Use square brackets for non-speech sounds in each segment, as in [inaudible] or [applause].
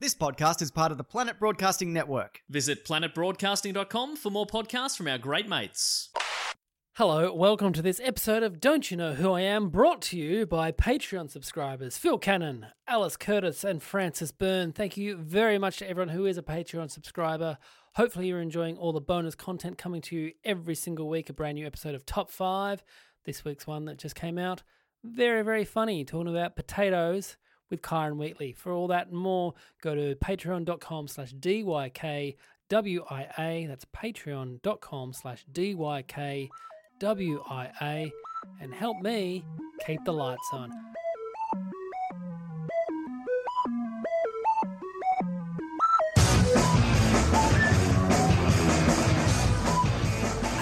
This podcast is part of the Planet Broadcasting Network. Visit planetbroadcasting.com for more podcasts from our great mates. Hello, welcome to this episode of Don't You Know Who I Am, brought to you by Patreon subscribers Phil Cannon, Alice Curtis, and Francis Byrne. Thank you very much to everyone who is a Patreon subscriber. Hopefully, you're enjoying all the bonus content coming to you every single week. A brand new episode of Top 5. This week's one that just came out. Very, very funny, talking about potatoes with Kyron Wheatley. For all that and more, go to patreon.com slash DYKWIA. That's patreon.com slash DYKWIA and help me keep the lights on.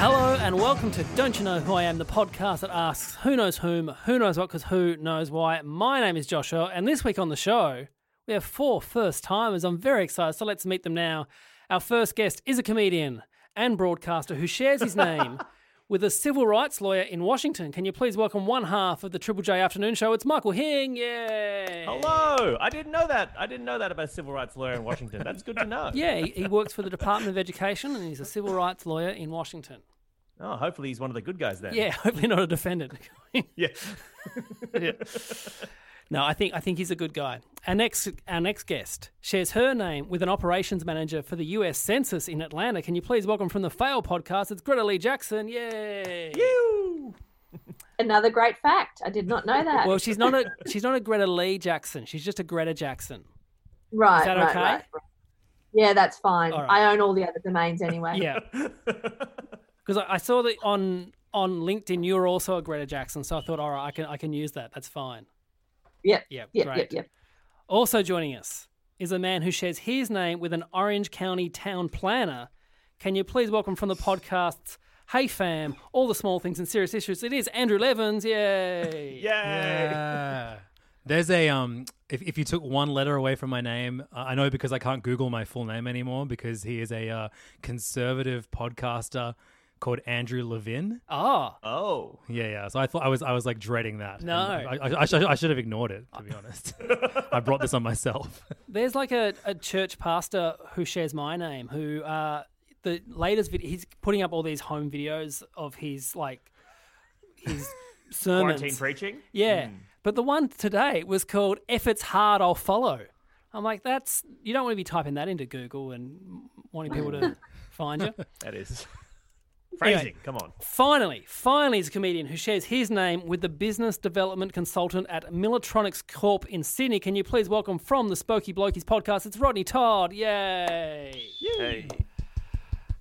Hello and welcome to Don't You Know Who I Am, the podcast that asks who knows whom, who knows what, because who knows why. My name is Joshua, and this week on the show, we have four first timers. I'm very excited, so let's meet them now. Our first guest is a comedian and broadcaster who shares his name [laughs] with a civil rights lawyer in Washington. Can you please welcome one half of the Triple J Afternoon Show? It's Michael Hing. Yay! Hello. I didn't know that. I didn't know that about a civil rights lawyer in Washington. That's good to know. [laughs] Yeah, he, he works for the Department of Education and he's a civil rights lawyer in Washington. Oh, hopefully he's one of the good guys then. Yeah, [laughs] hopefully not a defendant. [laughs] Yeah. [laughs] yeah. No, I think I think he's a good guy. Our next our next guest shares her name with an operations manager for the U.S. Census in Atlanta. Can you please welcome from the Fail podcast? It's Greta Lee Jackson. Yay! You. Another great fact. I did not know that. Well, she's not a she's not a Greta Lee Jackson. She's just a Greta Jackson. right, is that right, okay? right, right. Yeah, that's fine. All right. I own all the other domains anyway. Yeah. Because I, I saw that on on LinkedIn you're also a Greta Jackson, so I thought, all right, I can I can use that. That's fine. Yeah. Yeah, Yep. great. Yep. Yep. Also joining us is a man who shares his name with an Orange County town planner. Can you please welcome from the podcasts Hey Fam, All the Small Things and Serious Issues? It is Andrew Levins. Yay! [laughs] Yay. Yeah. There's a um. If if you took one letter away from my name, uh, I know because I can't Google my full name anymore because he is a uh, conservative podcaster called Andrew Levin. Oh, Oh. Yeah, yeah. So I thought I was I was like dreading that. No. And I, I, I, should, I should have ignored it to be honest. [laughs] I brought this on myself. [laughs] there's like a, a church pastor who shares my name who uh the latest video he's putting up all these home videos of his like his [laughs] sermons. Quarantine preaching? Yeah. But the one today was called If It's Hard, I'll Follow. I'm like, that's, you don't want to be typing that into Google and wanting people to find you. That is. Anyway. Phrasing. Come on. Finally, finally, is a comedian who shares his name with the business development consultant at Millatronics Corp in Sydney. Can you please welcome from the Spokey Blokies podcast? It's Rodney Todd. Yay. Hey,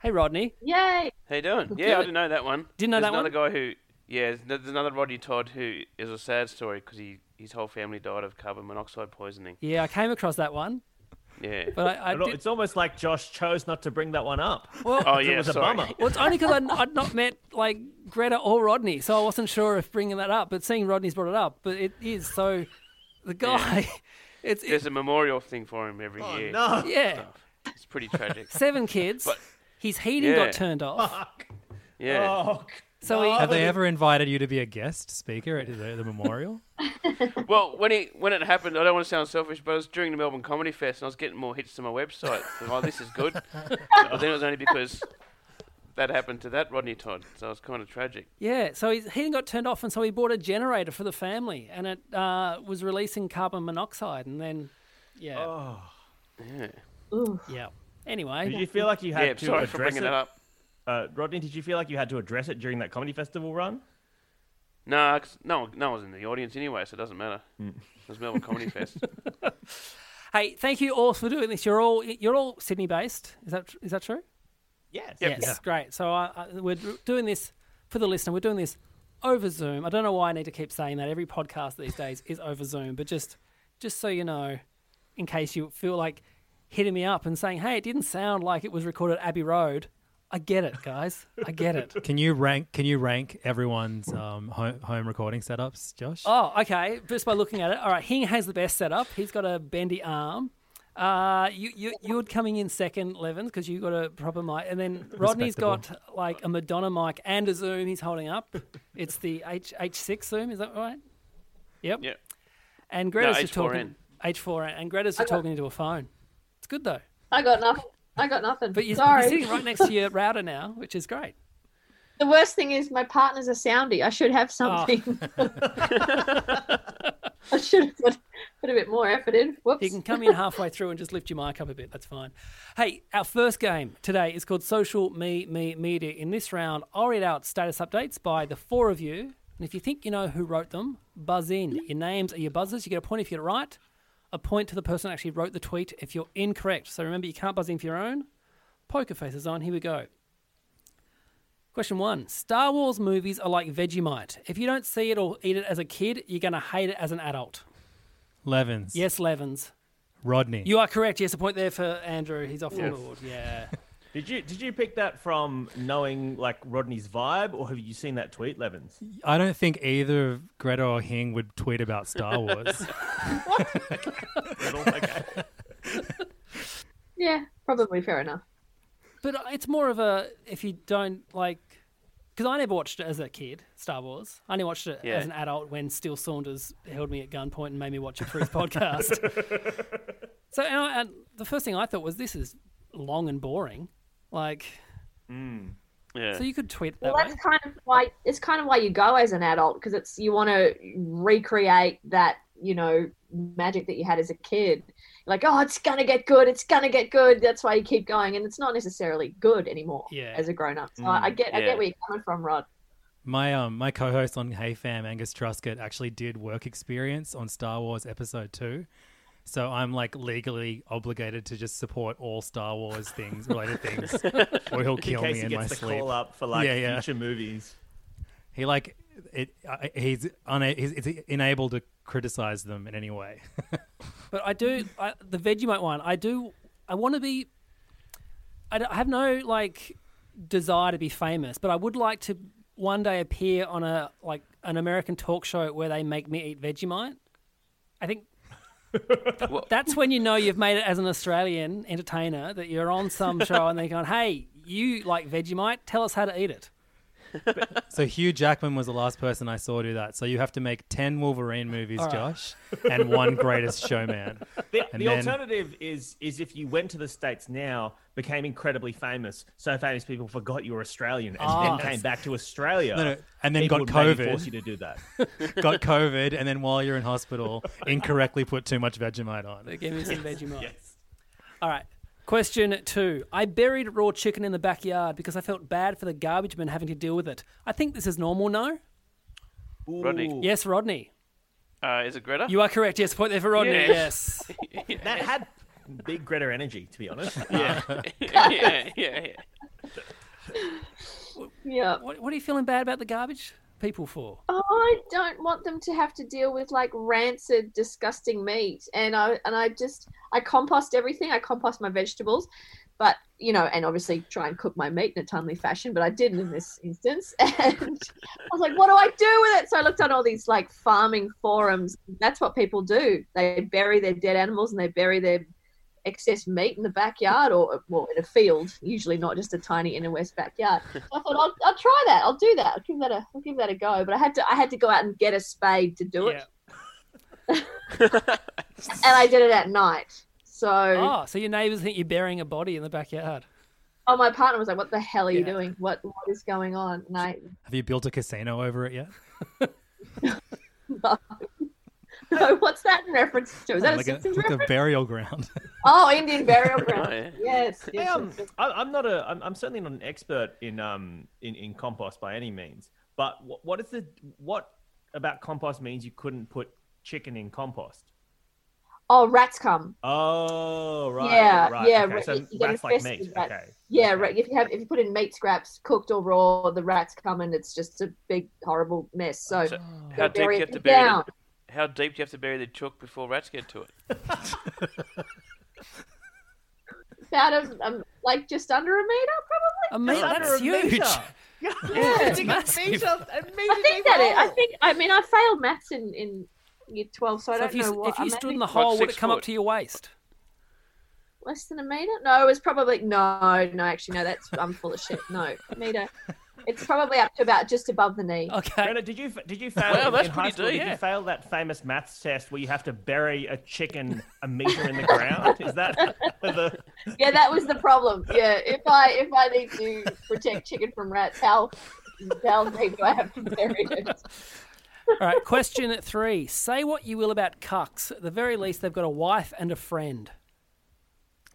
Hey, Rodney. Yay. how you doing? Good. Yeah, I didn't know that one. Didn't know there's that another one? guy who, yeah, there's there's another Rodney Todd who is a sad story because he his whole family died of carbon monoxide poisoning. Yeah, I came across that one, Yeah. but I, I did. It's almost like Josh chose not to bring that one up. Well, oh It yeah, was a sorry. bummer. Well, it's only because I'd, I'd not met like Greta or Rodney, so I wasn't sure if bringing that up. But seeing Rodney's brought it up, but it is so. The guy, [laughs] it's it, There's a memorial thing for him every Oh, year. no. yeah, It's pretty tragic. seven kids. But- his heating Yeah. got turned off, Yeah. Oh, so he, Have they ever invited you to be a guest speaker at the, the memorial? [laughs] Well, when he when it happened, I don't want to sound selfish, but it was during the Melbourne Comedy Fest, and I was getting more hits to my website. So, oh, this is good. [laughs] but then it was only because that happened to that Rodney Todd, so it was kind of tragic. yeah, so his heating got turned off, and so he bought a generator for the family, and it uh, was releasing carbon monoxide, and then yeah, Oh. Yeah. Ooh. yeah. Anyway, Did you feel like you had Yeah. to Sorry for bringing it? that up. Uh, Rodney, did you feel like you had to address it during that comedy festival run? No, 'cause no, no one was in the audience anyway, so it doesn't matter. Hmm. It was Melbourne Comedy Fest. [laughs] hey, thank you all for doing this. You're all you're all Sydney based. Is that is that true? Yes. Yes, great. So I, I, we're doing this for the listener. We're doing this over Zoom. I don't know why I need to keep saying that. Every podcast these days is over Zoom, but just just so you know, in case you feel like hitting me up and saying, "Hey, it didn't sound like it was recorded at Abbey Road." I get it, guys. I get it. [laughs] Can you rank? Can you rank everyone's um, home, home recording setups, Josh? Oh, okay. Just by looking at it, all right. Hing has the best setup. He's got a bendy arm. Uh, you you you're coming in second, Levins, because you got a proper mic, and then Rodney's got like a Madonna mic and a Zoom. He's holding up. It's the H H6 Zoom. Is that right? Yep. Yep. And Greta's No, just H4N. talking H4n, and Greta's just talking into a phone. It's good though. I got nothing. I got nothing. But you're, Sorry. you're sitting right next to your [laughs] router now, which is great. The worst thing is my partner's a soundy. I should Oh. have something. [laughs] [laughs] I should have put, put a bit more effort in. Whoops. You can come in halfway through and just lift your mic up a bit. That's fine. Hey, our first game today is called Social Me Me Media. In this round, I'll read out status updates by the four of you. And if you think you know who wrote them, buzz in. Your names are your buzzers. You get a point if you get it right, a point to the person who actually wrote the tweet if you're incorrect. So remember, you can't buzz in for your own. Poker faces on. Here we go. Question one Star Wars movies are like Vegemite. If you don't see it or eat it as a kid, you're going to hate it as an adult. Levins. Yes, Levins. Rodney. You are correct. Yes, a point there for Andrew. He's off the board. Yeah. [laughs] Did you did you pick that from knowing like Rodney's vibe, or have you seen that tweet, Levins? I don't think either Greta or Hing would tweet about Star Wars. Riddle? [laughs] okay. [laughs] Yeah, probably fair enough. But it's more of a if you don't like because I never watched it as a kid, Star Wars. I only watched it Yeah. as an adult when Steele Saunders held me at gunpoint and made me watch a truth podcast. [laughs] So and, I, and the first thing I thought was this is long and boring. Like, Yeah. so you could tweet that Well, way. that's kind of why it's kind of why you go as an adult because it's you want to recreate that you know magic that you had as a kid. Like, oh, it's gonna get good. It's gonna get good. That's why you keep going, and it's not necessarily good anymore Yeah. as a grown up. So I, I get, I get where you're coming from, Rod. my um my co-host on Hey Fam, Angus Truscott, actually did work experience on Star Wars Episode Two. So I'm like legally obligated to just support all Star Wars things, related things, [laughs] or he'll In kill case me he in gets my the sleep. call up for like Yeah, yeah. future movies. He like it. I he's una- he's, he's unable to criticize them in any way. [laughs] But I do I, the Vegemite one. I do. I want to be. I, don't- I have no like desire to be famous, but I would like to one day appear on a like an American talk show where they make me eat Vegemite. I think that's when you know you've made it as an Australian entertainer that you're on some show and they're going, "Hey, you like Vegemite? Tell us how to eat it." [laughs] so Hugh Jackman was the last person I saw do that. So you have to make ten Wolverine movies, All right. Josh, and one Greatest Showman. [laughs] The, And the then- alternative is is if you went to the states now, became incredibly famous, so famous people forgot you were Australian, and Ah. then came back to Australia. No, no, and then got COVID. Force you to do that. [laughs] Got COVID, and then while you're in hospital, incorrectly put too much Vegemite on. They give me some Vegemite. yes. All right. Question two. I buried raw chicken in the backyard because I felt bad for the garbage men having to deal with it. I think this is normal, no? Rodney. Yes, Rodney. Uh, is it Greta? You are correct. Yes, point there for Rodney. Yes. [laughs] Yes. That had big Greta energy, to be honest. [laughs] yeah. yeah, [laughs] yeah, yeah. Yeah. What, what are you feeling bad about the garbage people for? I don't want them to have to deal with like rancid, disgusting meat. And I and I just I compost everything. I compost my vegetables, but you know, and obviously try and cook my meat in a timely fashion. But I didn't in this instance, [laughs] and I was like, what do I do with it? So I looked on all these like farming forums. That's what people do. They bury their dead animals and they bury their excess meat in the backyard or well in a field usually not just a tiny inner west backyard. So [laughs] i thought I'll, I'll try that. I'll do that. I'll give that a i'll give that a go. But i had to i had to go out and get a spade to do it. Yeah. [laughs] [laughs] and i did it at night. So oh, so your neighbours think you're burying a body in the backyard. Oh, my partner was like what the hell are you doing? What what is going on? And i Have you built a casino over it yet? no [laughs] what's that in reference to is that like a a, Simpsons like a burial ground. [laughs] oh indian burial [laughs] ground Oh, yeah. yes, Hey, yes, um, yes. I, I'm not a. I'm, I'm certainly not an expert in um in, in compost by any means. But what, what is the what about compost means you couldn't put chicken in compost? oh rats come Oh right. Yeah, right. yeah, Okay, so you- you get rats like meat. rats. Okay. Yeah, okay. right. If you have if you put in meat scraps, cooked or raw, the rats come and it's just a big horrible mess. So, So how deep do bury you it have to bury down. Them? how deep do you have to bury the chook before rats get to it? [laughs] About a, um, like just under a meter, probably. A meter, Under that's a huge. meter. [laughs] [laughs] Yeah. It's You massive. meter- a meter I think that it. I think. I mean, I failed maths in in year twelve, so, I So don't if you, know what. if you I stood in maybe the hole, would six it come up foot. to your waist? less than a meter. No, it was probably no, no. Actually, no. That's I'm full of shit. No A meter. It's probably up to about just above the knee. Okay. Brenda, did you did you fail Wow, in- that's in high pretty school? deep, Did yeah. you fail that famous maths test where you have to bury a chicken a meter in the ground? Is that the [laughs] Yeah, that was the problem. Yeah, if I if I need to protect chicken from rats, how how deep do I have to bury it? All right. Question three. Say what you will about cucks. At the very least, they've got a wife and a friend.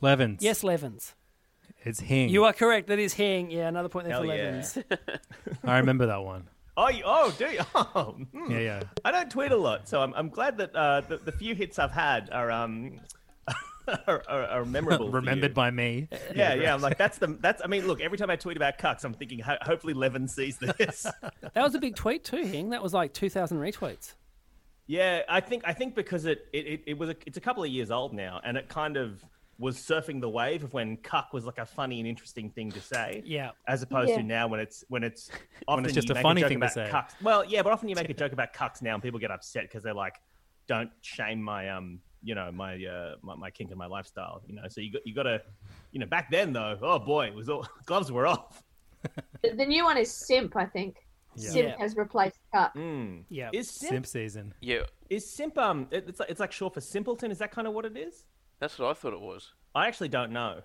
Levins. Yes, Levins. It's Hing. You are correct. That is Hing. Yeah, another point there Hell for yeah. Levins. [laughs] I remember that one. Oh, you, oh, do you? [laughs] Oh, hmm. Yeah, yeah. I don't tweet a lot, so I'm, I'm glad that uh, the, the few hits I've had are um [laughs] are, are, are memorable. for Remembered you. by me. Yeah, yeah. I'm like that's the that's. I mean, look. Every time I tweet about cucks, I'm thinking ho- hopefully Levin sees this. That was a big tweet too, Hing. That was like 2,000 retweets. yeah, I think I think because it it, it, it was a, it's a couple of years old now, and it kind of was surfing the wave of when cuck was like a funny and interesting thing to say. Yeah. As opposed Yeah. to now when it's when it's [laughs] often it's just a funny joke thing to say. Cucks. Well, yeah, but often you make a joke about cucks now, and people get upset because they're like, "Don't shame my um, you know, my uh, my, my kink and my lifestyle." You know, so you got you got to, you know, back then though, oh boy, it was all [laughs] gloves were off. The, the new one is simp, I think. Simp Yeah. has replaced cut. Mm. Yeah. Is simp, Simp season. Yeah, is simp um? it- It's like, it's like short for simpleton. Is that kind of what it is? That's what I thought it was. I actually don't know.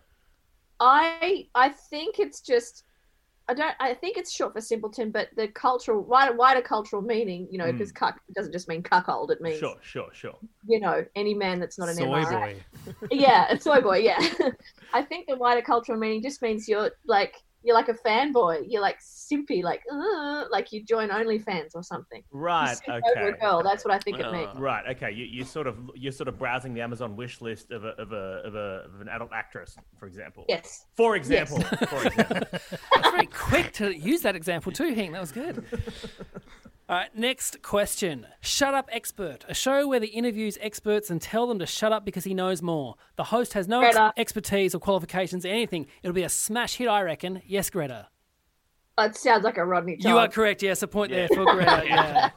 I I think it's just I don't I think it's short for simpleton, but the cultural wider wider cultural meaning, you know, hmm. because cuck doesn't just mean cuckold, it means Sure, sure, sure. you know any man that's not an Soy MRA. boy. [laughs] yeah, a soy boy. Yeah, [laughs] I think the wider cultural meaning just means you're like you're like a fanboy. You're like simpy, like uh, like you join OnlyFans or something. You Right. over Okay. a girl. That's what I think it Ah. means. Right. Okay. You you sort of you're sort of browsing the Amazon wish list of a of a of, a, of an adult actress, for example. Yes. For example. For example. [laughs] That's very quick to use that example too, Hank. That was good. All right, next question. Shut Up Expert, a show where they interviews experts and tell them to shut up because he knows more. The host has no ex- expertise or qualifications, anything. It'll be a smash hit, I reckon. Yes, Greta. That sounds like a Rodney. You are correct. Yes, a point there for Greta. [laughs] Yeah,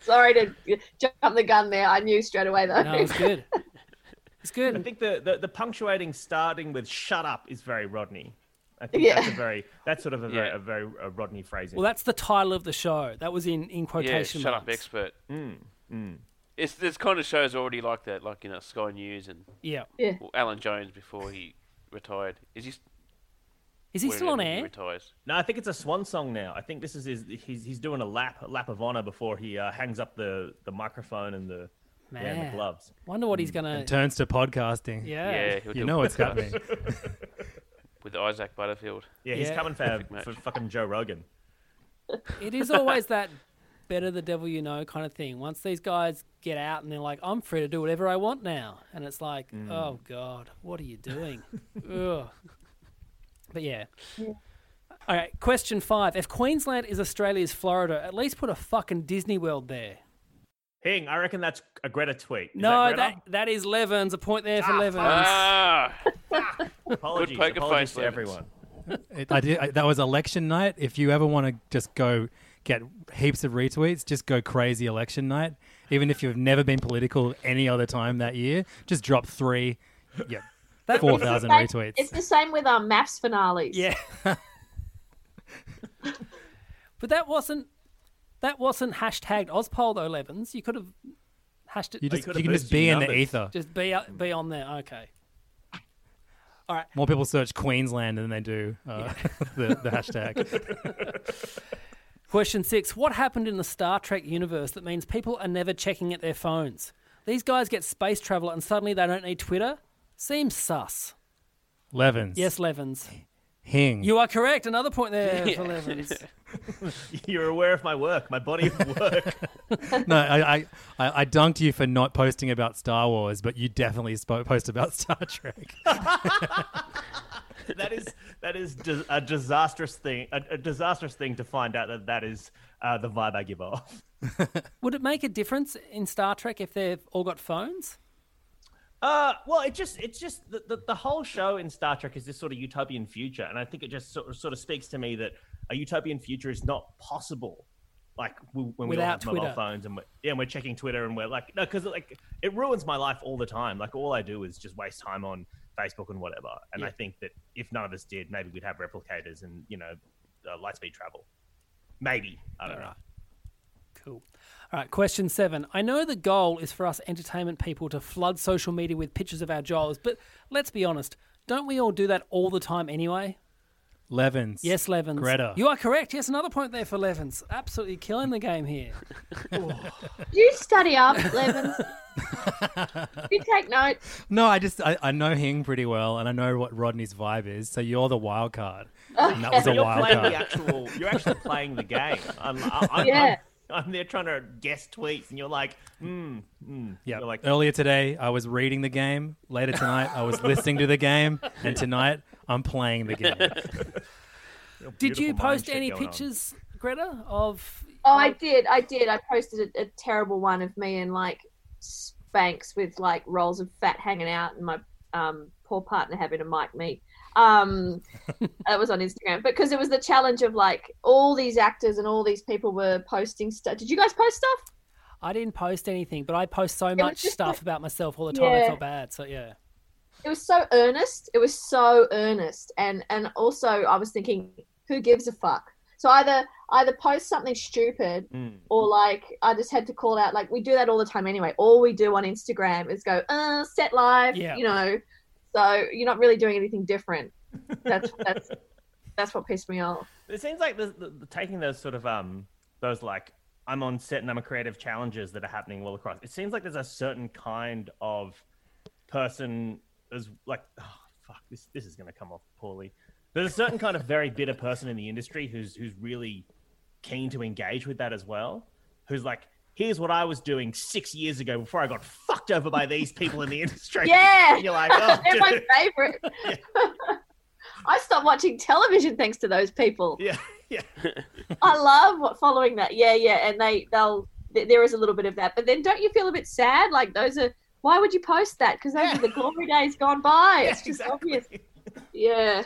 Sorry to jump the gun there. I knew straight away though. no, it's good. [laughs] It's good. I think the, the the punctuating starting with "shut up" is very Rodney. I think Yeah. that's a very that's sort of a very Yeah. a very uh, Rodney phrasing. Well, that's the title of the show. That was in in Yeah, quotation shut up, expert. Mm, It's there's kind of shows already like that, like you know Sky News and Yeah. well, Alan Jones before he retired. Is he? Is he still on air? retires. No, I think it's a swan song now. I think this is his. He's, he's doing a lap a lap of honor before he uh, hangs up the, the microphone and the yeah, Man. the gloves. Wonder what he's gonna. Turns to podcasting. Yeah. Yeah, You know what's it's happening. [laughs] with Isaac Butterfield. Yeah, he's Yeah. coming for, Perfect match. for fucking Joe Rogan. It is always that better the devil you know kind of thing. Once these guys get out and they're like, I'm free to do whatever I want now. And it's like, Mm. oh God, what are you doing? Ugh. But yeah. All right, question five. If Queensland is Australia's Florida, at least put a fucking Disney World there. Hing, I reckon that's a Greta tweet. Is no, that, that, that is Levins. A point there for Ah, Levins. Ah, Greta? Apologies, poker apologies face, to everyone. It, [laughs] I did. I, that was election night. If you ever want to just go get heaps of retweets, just go crazy election night. Even if you've never been political any other time that year, just drop three. Yeah, [laughs] That- four It's the thousand same- retweets. It's the same with um MAFS finales. Yeah. [laughs] but that wasn't that wasn't hashtagged auspol though, Levins. You could have hashed it. You Oh, you could've you can just be your in the ether. Just be be on there. Okay. All right. More people search Queensland than they do uh, [laughs] the, the hashtag. [laughs] Question six: What happened in the Star Trek universe that means people are never checking at their phones? These guys get space travel and suddenly they don't need Twitter. Seems sus. Levins. Yes, Levins. Hing. You are correct. Another point there [laughs] for Levins. [laughs] You're aware of my work, my body of work. [laughs] no, I, I, I I dunked you for not posting about Star Wars, but you definitely spoke, post about Star Trek. that is that is di- a disastrous thing. A, a disastrous thing to find out that that is uh, the vibe I give off. Would it make a difference in Star Trek if they've all got phones? Uh, well, it just it's just the, the the whole show in Star Trek is this sort of utopian future, and I think it just sort of, sort of speaks to me that a utopian future is not possible. Like w- when we all have mobile phones and we're, yeah, and we're checking Twitter and we're like no, because like it ruins my life all the time. Like all I do is just waste time on Facebook and whatever. And I think that if none of us did, maybe we'd have replicators and you know uh, light speed travel. Maybe I don't know. Cool. All right, question seven. I know the goal is for us entertainment people to flood social media with pictures of our jobs, but let's be honest, don't we all do that all the time anyway? Levins. Yes, Levins. Greta. You are correct. Yes, another point there for Levins. Absolutely killing the game here. [laughs] You study up, Levins. [laughs] you take notes. No, I just I, I know Hing pretty well, and I know what Rodney's vibe is. So you're the wild card, and that was So a you're wild playing card. the actual. You're actually playing the game. I'm, I- I'm, Yeah. I'm, [laughs] I'm there trying to guess tweets, and you're like, hmm, hmm. Yeah. Like, Earlier today, I was reading the game. Later tonight, I was listening to the game, and tonight, I'm playing the game. [laughs] Did you post any going on. pictures, Greta, of. Oh, I did. I did. I posted a, a terrible one of me and like Spanx with like rolls of fat hanging out, and my um, poor partner having to mic meet. Um, [laughs] that was on Instagram because it was the challenge of like all these actors and all these people were posting stuff. Did you guys post stuff? I didn't post anything, but I post so much stuff like- about myself all the time. I Yeah. felt bad. So, yeah. It was so earnest. It was so earnest, and and also I was thinking, who gives a fuck? So either either post something stupid mm. or like I just had to call out like we do that all the time anyway. All we do on Instagram is go, uh, set live, Yeah. you know. So you're not really doing anything different. That's [laughs] that's that's what pissed me off. It seems like the, the, the taking those sort of um those like I'm on set and I'm a creative challenges that are happening all across. It seems like there's a certain kind of person as like oh, fuck this this is going to come off poorly. There's a certain kind of very bitter person in the industry who's who's really keen to engage with that as well. Who's like here's what I was doing six years ago before I got fucked over by these people in the industry. Yeah, And [laughs] you're like, oh, [laughs] they're my dude. favorite. [laughs] I stopped watching television thanks to those people. yeah, yeah. I love what following that. Yeah, yeah, and they they'll th- there is a little bit of that, but then don't you feel a bit sad? Like those are why would you post that? Because those are the glory days gone by. Yeah, it's just exactly. obvious. Yeah,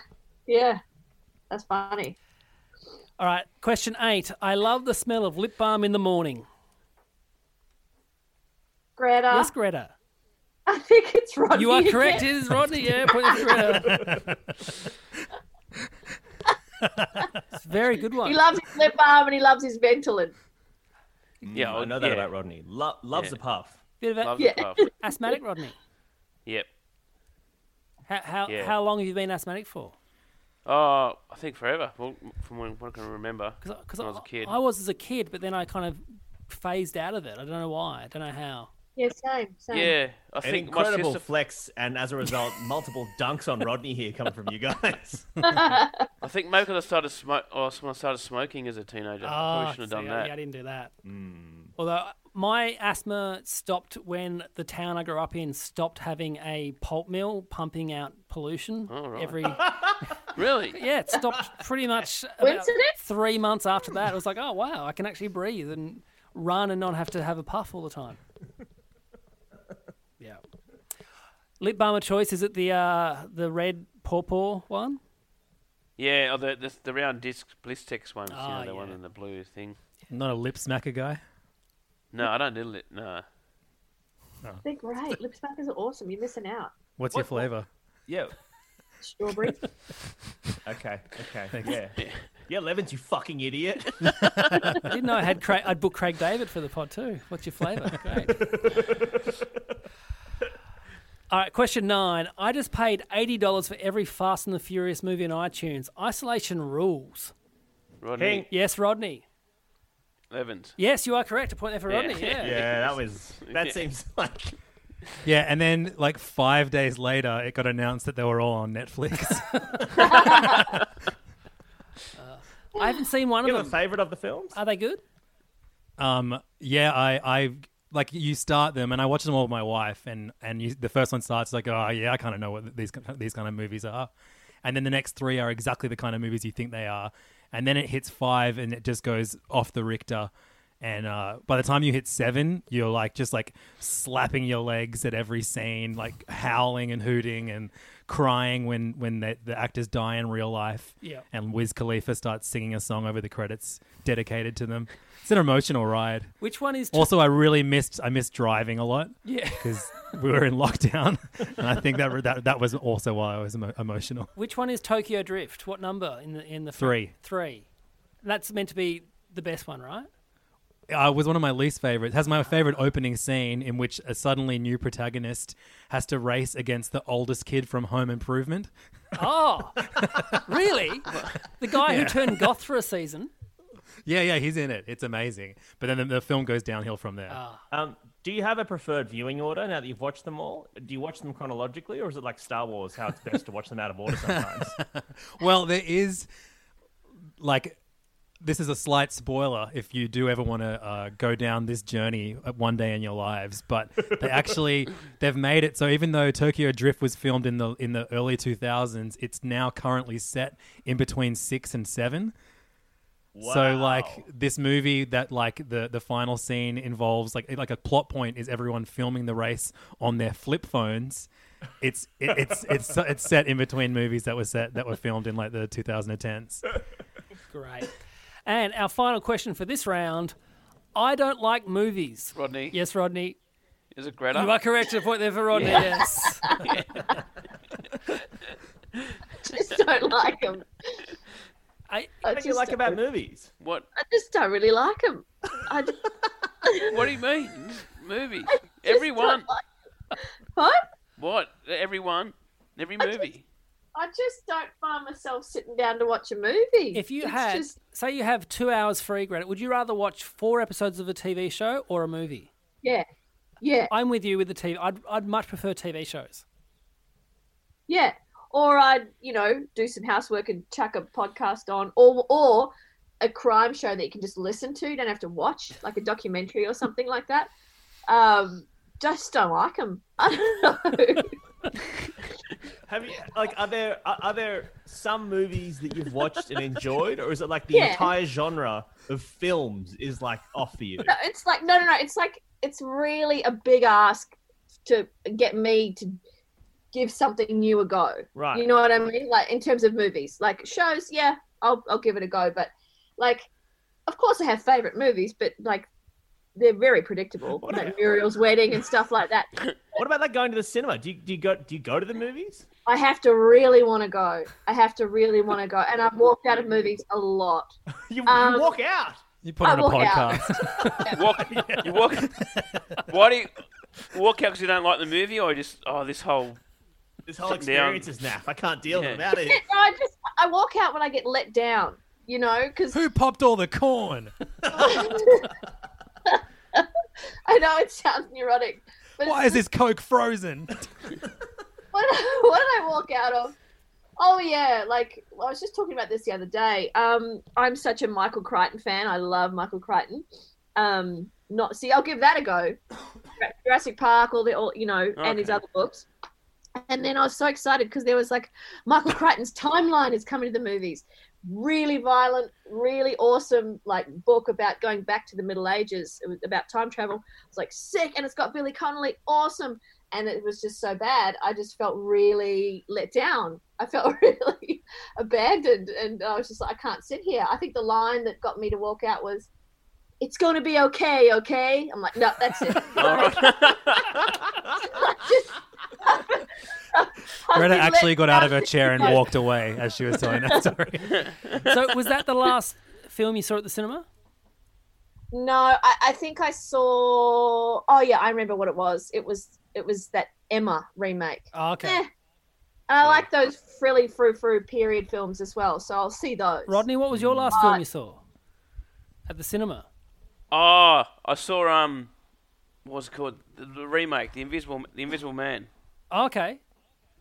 yeah, that's funny. All right, question eight. I love the smell of lip balm in the morning. Greta, yes, Greta. I think it's Rodney. You are again. correct. It is Rodney. Yeah, point for Greta. [laughs] it's a very good one. He loves his lip balm and he loves his Ventolin. Mm, yeah, I know that yeah. about Rodney. Lo- loves Yeah. a puff. Bit of a- Love Yeah. the puff. [laughs] asthmatic, Rodney. Yep. How how, Yeah. how long have you been asthmatic for? Oh, I think forever. Well, from when, when I can remember. Because when I was a kid. I was as a kid, but then I kind of phased out of it. I don't know why. I don't know how. Yeah, same, same. yeah, I An think my incredible sister. flex, and as a result, multiple dunks on Rodney here coming from you guys. [laughs] I think maybe because I started smoke. Oh, when I started smoking as a teenager. I Oh, probably shouldn't have done that. Yeah, I didn't do that. Mm. Although my asthma stopped when the town I grew up in stopped having a pulp mill pumping out pollution Oh, right. every. [laughs] Really? Yeah, it stopped pretty much about Coincidence? three months after that. It was like, oh wow, I can actually breathe and run and not have to have a puff all the time. Yeah. Lip balm of choice is it the uh, the red pawpaw one? Yeah, or the, the the round disc Blistex ones. you Ah, know, the one yeah. in the blue thing. Not a lip smacker guy. No, I don't do lip. No. They're great. Lip smackers are awesome. You're missing out. What's your flavour? yeah. Strawberry. [laughs] Okay. Okay. Yeah. Yeah, Levins, you fucking idiot. I [laughs] didn't know I had Craig, I'd book Craig David for the pod too. What's your flavour? [laughs] Great. All right, question nine. I just paid eighty dollars for every Fast and the Furious movie on iTunes. Isolation rules. Rodney Hing. Yes, Rodney. Evans. Yes, you are correct. A point there for Yeah. Rodney. [laughs] Yeah. yeah, that was. That Yeah. seems [laughs] like. Yeah, and then like five days later, it got announced that they were all on Netflix. [laughs] I haven't seen one You of have a them. favorite of the films? Are they good? um, yeah, I, I like you start them, and I watch them all with my wife, and and you, the first one starts like, oh yeah, I kind of know what these these kind of movies are, and then the next three are exactly the kind of movies you think they are, and then it hits five and it just goes off the Richter. And uh, by the time you hit seven, you're like just like slapping your legs at every scene, like howling and hooting and crying when when the, the actors die in real life. Yeah. And Wiz Khalifa starts singing a song over the credits dedicated to them. It's an emotional ride. Which one is? Also, I really missed I missed driving a lot yeah. [laughs] because we were in lockdown, and I think that that that was also why I was emo- emotional. Which one is Tokyo Drift? What number in the in the Three. Three. That's meant to be the best one, right? Uh, was one of my least favorites. Has my favorite opening scene in which a suddenly new protagonist has to race against the oldest kid from Home Improvement. Oh, [laughs] really? The guy Yeah. who turned goth for a season. Yeah, yeah, he's in it. It's amazing. But then the, the film goes downhill from there. Ah. Um, do you have a preferred viewing order now that you've watched them all? Do you watch them chronologically, or is it like Star Wars, how it's best to watch them out of order sometimes? [laughs] well, there is like this is a slight spoiler if you do ever want to uh, go down this journey at one day in your lives. But they actually [laughs] they've made it so even though Tokyo Drift was filmed in the in the early two thousands, it's now currently set in between six and seven. So like this movie that like the the final scene involves like like a plot point is everyone filming the race on their flip phones. It's [laughs] it, it's it's it's set in between movies that were set that were filmed in like the 2010s. Great. And our final question for this round: I don't like movies. Rodney. Yes, Rodney. Is it Greta? You are correct. A point there for Rodney. Yes. [laughs] [laughs] just don't like them. I, I what do you like about movies? What? I just don't really like them. I just, [laughs] What do you mean? Movies. Everyone. like- What? What? Everyone. Every movie. I just don't find myself sitting down to watch a movie. If you It's had, just- say, you have two hours free, Greta, would you rather watch four episodes of a TV show or a movie? yeah, yeah, I'm with you with the TV. I'd, I'd much prefer TV shows. yeah. Or I'd, you know, do some housework and chuck a podcast on, or or a crime show that you can just listen to, you don't have to watch, like a documentary or something like that. Um, just don't like them. [laughs] I don't know. Have you like are there are, are there some movies that you've watched and enjoyed, or is it like the Yeah. entire genre of films is like off for you? No, it's like no, no, no. It's like it's really a big ask to get me to give something new a go. Right. You know what I mean? Like in terms of movies, like shows, yeah, I'll I'll give it a go. But like, of course, I have favorite movies, but like they're very predictable, What like about- Muriel's Wedding and stuff like that. [laughs] What about like going to the cinema? Do you, do you go do you go to the movies? I have to really want to go. I have to really want to go, and I've walked out of movies a lot. [laughs] You, Um, you walk out. You put I on a walk out. podcast. [laughs] You walk. You walk. Why do you walk out because you don't like the movie, or just oh this whole This whole Sit down. experience is naff. I can't deal Yeah. with it. I'm out of here. [laughs] No, I just I walk out when I get let down. You know, because Who popped all the corn? [laughs] I know it sounds neurotic, but Why is this Coke frozen? [laughs] what, what did I walk out of? Oh yeah, like I was just talking about this the other day. Um, I'm such a Michael Crichton fan. I love Michael Crichton. Um, not see, I'll give that a go. [coughs] Jurassic Park, all the, all you know, and his other books. And then I was so excited because there was like Michael Crichton's timeline is coming to the movies. Really violent, really awesome, like book about going back to the Middle Ages. It was about time travel. It's like sick, and it's got Billy Connolly, awesome and it was just so bad. I just felt really let down. I felt [laughs] really abandoned, and I was just like, I can't sit here. I think the line that got me to walk out was, "It's going to be okay, okay." I'm like, no, that's it. [laughs] Just- I've [laughs] Greta actually got out of her chair and walked away as she was telling that story. [laughs] So was that the last film you saw at the cinema? No, I, I think I saw. Oh yeah, I remember what it was. It was it was that Emma remake. Oh, okay. Eh. And I like those frilly frou frou period films as well, so I'll see those. Rodney, what was your last Uh, film you saw at the cinema? Oh, I saw um, what was it called? The, the remake, the Invisible, the Invisible Man. Oh, okay.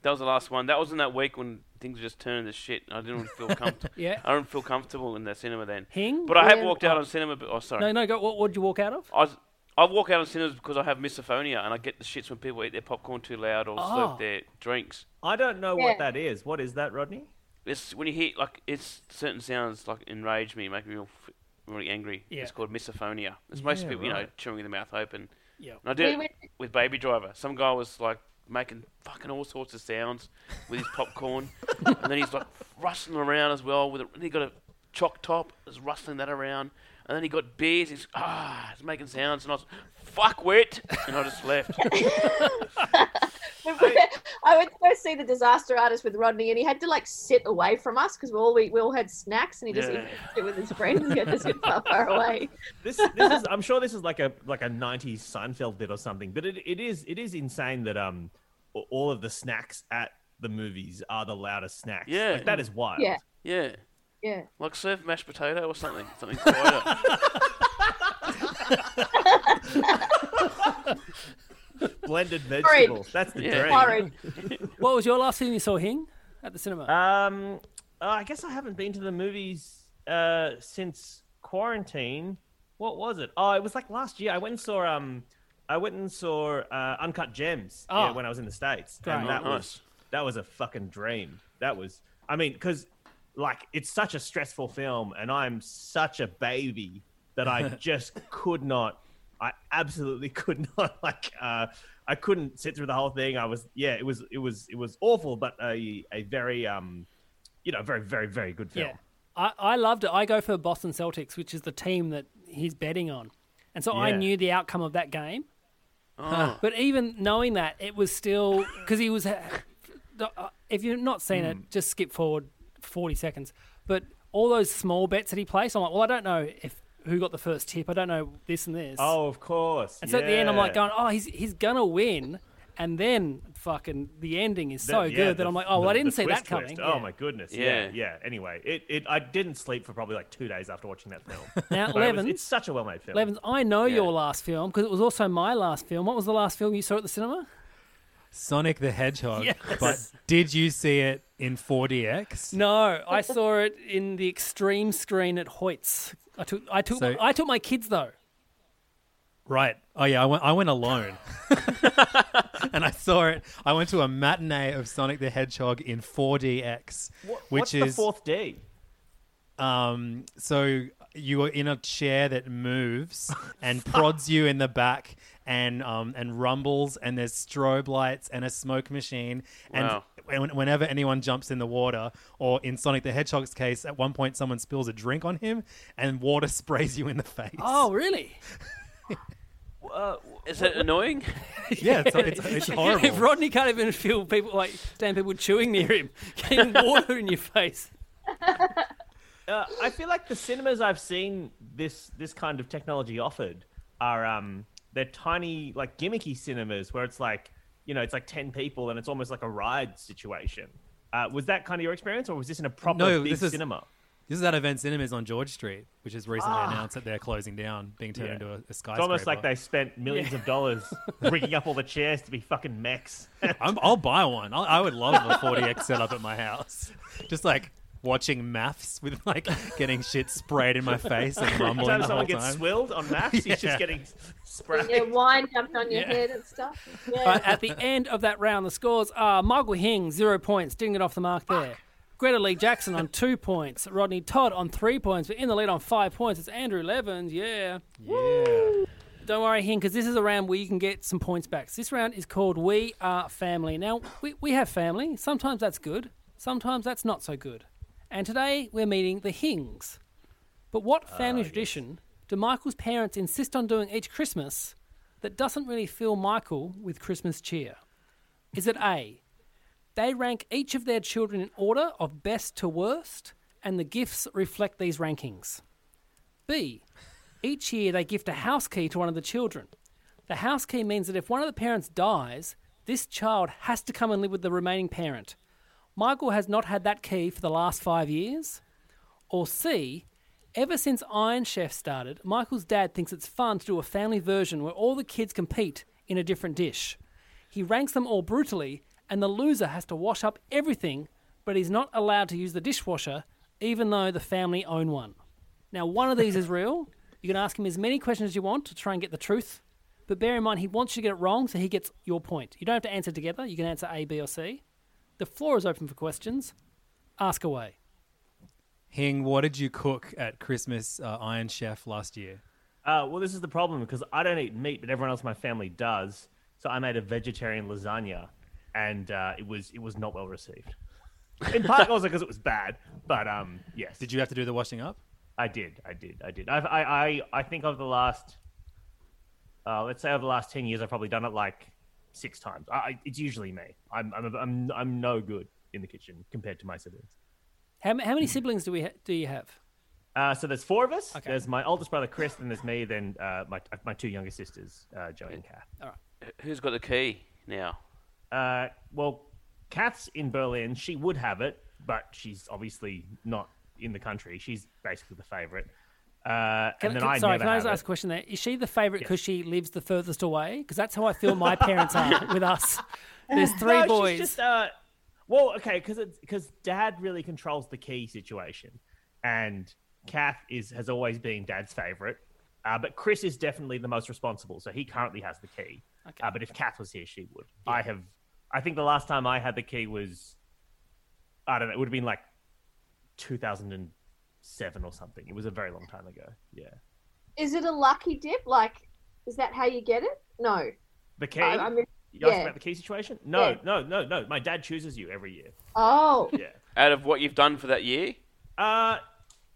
That was the last one. That was in that week when things were just turning to shit. I didn't feel [laughs] comfortable. Yeah. I didn't feel comfortable in the cinema then. Hing? But I have walked out on cinema. But, oh, sorry. No, no. Go. What would you walk out of? I was, I walk out on cinemas because I have misophonia and I get the shits when people eat their popcorn too loud or Oh. slurp their drinks. I don't know Yeah. what that is. What is that, Rodney? It's when you hear like it's certain sounds like enrage me, make me real, f- really angry. Yeah. It's called misophonia. It's most Yeah, people, you know, right. chewing their mouth open. Yeah. And I did We it went- with Baby Driver. Some guy was like making fucking all sorts of sounds with his popcorn, [laughs] and then he's like rustling around as well. With a, and he got a choc top, is rustling that around, and then he got beers. He's ah, he's making sounds, and I was fuck wit, and I just left. [laughs] [laughs] [laughs] I went to go see the Disaster Artist with Rodney, and he had to like sit away from us because we all we, we all had snacks, and he just Yeah. sit with his friends. He had to sit far, far away. [laughs] This, this is, I'm sure this is like a like a '90s Seinfeld bit or something, but it, it is it is insane that um all of the snacks at the movies are the loudest snacks. Yeah. like, that is wild. Yeah, Yeah, yeah. like serve mashed potato or something, something quieter. [laughs] [laughs] blended vegetables. That's the Yeah. dream. Porridge. [laughs] What was your last film you saw, Hing, at the cinema? Um, uh, I guess I haven't been to the movies uh, since quarantine. What was it? Oh, it was like last year. I went and saw um, I went and saw uh, Uncut Gems yeah, Oh. when I was in the states, Great. and that Oh, was that was a fucking dream. That was, I mean, because like it's such a stressful film, and I'm such a baby that I [laughs] just could not. I absolutely [laughs] could not like. Uh, I couldn't sit through the whole thing. I was, yeah, it was, it was, it was awful, but a a very um, you know, very, very, very good film. Yeah. I, I loved it. I go for Boston Celtics, which is the team that he's betting on. And so I knew the outcome of that game. Oh. But even knowing that, it was still because he was. uh, If you've not seen Hmm. it, just skip forward forty seconds. But all those small bets that he placed, I'm like, well, I don't know if who got the first tip. I don't know this and this. Oh, of course. and so at the end, I'm like going, oh, he's he's gonna win. And then fucking the ending is so The- yeah, good that the- I'm like, oh, well, the- I didn't the see that twist coming. twist. Yeah. Oh my goodness. Yeah. Yeah. yeah, Anyway, it, it I didn't sleep for probably like two days after watching that film. [laughs] Now, But it was- Levins, it's such a well-made film. Levins, I know Yeah. your last film because it was also my last film. What was the last film you saw at the cinema? Sonic the Hedgehog. Yes. But did you see it in 4DX? No, I saw it in the extreme screen at Hoyts. I took I took So- I took my kids though. Right. Oh yeah, I went. I went alone, [laughs] and I saw it. I went to a matinee of Sonic the Hedgehog in 4DX, What- which What's is the fourth D? um. So you are in a chair that moves [laughs] and prods you in the back, and um and rumbles, and there's strobe lights and a smoke machine, and Wow. When, whenever anyone jumps in the water, or in Sonic the Hedgehog's case, at one point someone spills a drink on him, and water [laughs] sprays you in the face. Oh, really? [laughs] Is it annoying? [laughs] yeah, it's, it's, it's horrible. if Rodney can't even feel people like stand people chewing near him, getting water in your face. Uh, I feel like the cinemas I've seen this this kind of technology offered are um they're tiny like gimmicky cinemas where it's like you know it's like ten people and it's almost like a ride situation. Uh, was that kind of your experience, or was this in a proper No, big this is- cinema? This is at Event Cinemas on George Street, which has recently announced that they're closing down, being turned Yeah. into a, a skyscraper. It's almost like they spent millions of dollars [laughs] rigging up all the chairs to be fucking mechs. I'm, I'll buy one. I'll, I would love a 4DX setup at my house. [laughs] Just like watching MAFS with like getting shit sprayed in my face and [laughs] Every rumbling time the whole someone gets time. swilled on maps, he's Yeah. just getting sprayed. Yeah, wine jumped on your Yeah. head and stuff. [laughs] Yeah. But at the end of that round, the scores are Michael Hing, zero points, didn't get off the mark there. Greta Lee Jackson on two points. Rodney Todd on three points, but in the lead on five points. It's Andrew Levins, yeah. Yeah. Don't worry, Hing, because this is a round where you can get some points back. So This round is called We Are Family. Now, we, we have family. Sometimes that's good, sometimes that's not so good. And today we're meeting the Hings. But what ah, family tradition do Michael's parents insist on doing each Christmas that doesn't really fill Michael with Christmas cheer? Is it A? They rank each of their children in order of best to worst, and the gifts reflect these rankings. B. Each year they gift a house key to one of the children. The house key means that if one of the parents dies, this child has to come and live with the remaining parent. Michael has not had that key for the last five years. Or C. Ever since Iron Chef started, Michael's dad thinks it's fun to do a family version where all the kids compete in a different dish. He ranks them all brutally, and the loser has to wash up everything, but he's not allowed to use the dishwasher, even though the family own one. Now, one of these is real. You can ask him as many questions as you want to try and get the truth, but bear in mind he wants you to get it wrong, so he gets your point. You don't have to answer together. You can answer A, B, or C. The floor is open for questions. Ask away. Hing, what did you cook at Christmas uh, Iron Chef last year? Uh, well, this is the problem because I don't eat meat, but everyone else in my family does. So I made a vegetarian lasagna, and uh, it was it was not well received. In part also because it was bad, but um, yes. Did you have to do the washing up? I did, I did, I did. I've, I I I think over the last, uh, let's say over the last ten years, I've probably done it like six times. I, I- it's usually me. I'm I'm I'm I'm no good in the kitchen compared to my siblings. How, how many siblings do we ha- do you have? Uh, so there's four of us. There's my oldest brother Chris, then there's me, then uh, my my two younger sisters, uh, Joey and Kath. All right. Who's got the key now? Uh, well, Kath's in Berlin. She would have it, but she's obviously not in the country. She's basically the favorite. Uh, Can, and then can- I sorry, never can I just ask it. a question there? Is she the favourite because she lives the furthest away? Because that's how I feel my parents are [laughs] with us. [laughs] There's three No, boys. She's just, uh, well, okay, because because Dad really controls the key situation, and Kath is has always been Dad's favorite. Uh, but Chris is definitely the most responsible, so he currently has the key. Uh, but if Kath was here, she would. I have. I think the last time I had the key was, I don't know. It would have been like 2007 or something. It was a very long time ago. Yeah. Is it a lucky dip? Like, is that how you get it? No. The key. I- I mean, you asked yeah. about the key situation? No, Yeah. no, no, no. My dad chooses you every year. Oh. Yeah. Out of what you've done for that year? Uh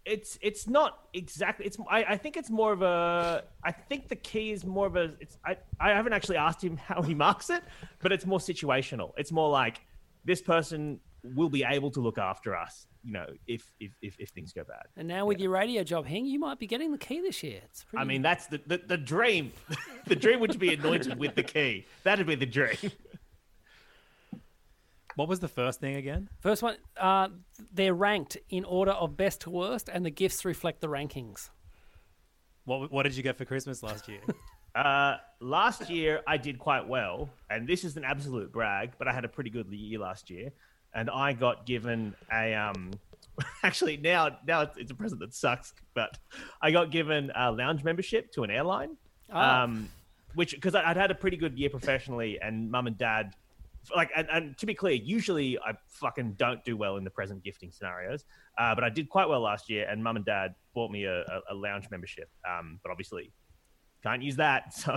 it's it's not exactly it's I, I think it's more of a I think the key is more of a it's I, I haven't actually asked him [laughs] how he marks it, but it's more situational. It's more like this person will be able to look after us, you know, if if if, if things go bad. and now with your radio job, Hing, you might be getting the key this year. It's pretty... I mean that's the, the, the dream. [laughs] the dream would be anointed with the key. That'd be the dream. [laughs] What was the first thing again? First one, uh, they're ranked in order of best to worst, and the gifts reflect the rankings. What What did you get for Christmas last year? [laughs] Uh, last year I did quite well, and this is an absolute brag, but I had a pretty good year last year, and I got given a um. [laughs] Actually, now now it's, it's a present that sucks, but I got given a lounge membership to an airline, Ah. um, which because I'd had a pretty good year professionally, and mum and dad, like, and, and to be clear, usually I fucking don't do well in the present gifting scenarios, uh, but I did quite well last year, and mum and dad bought me a, a, a lounge membership, um, but obviously can't use that. [laughs] So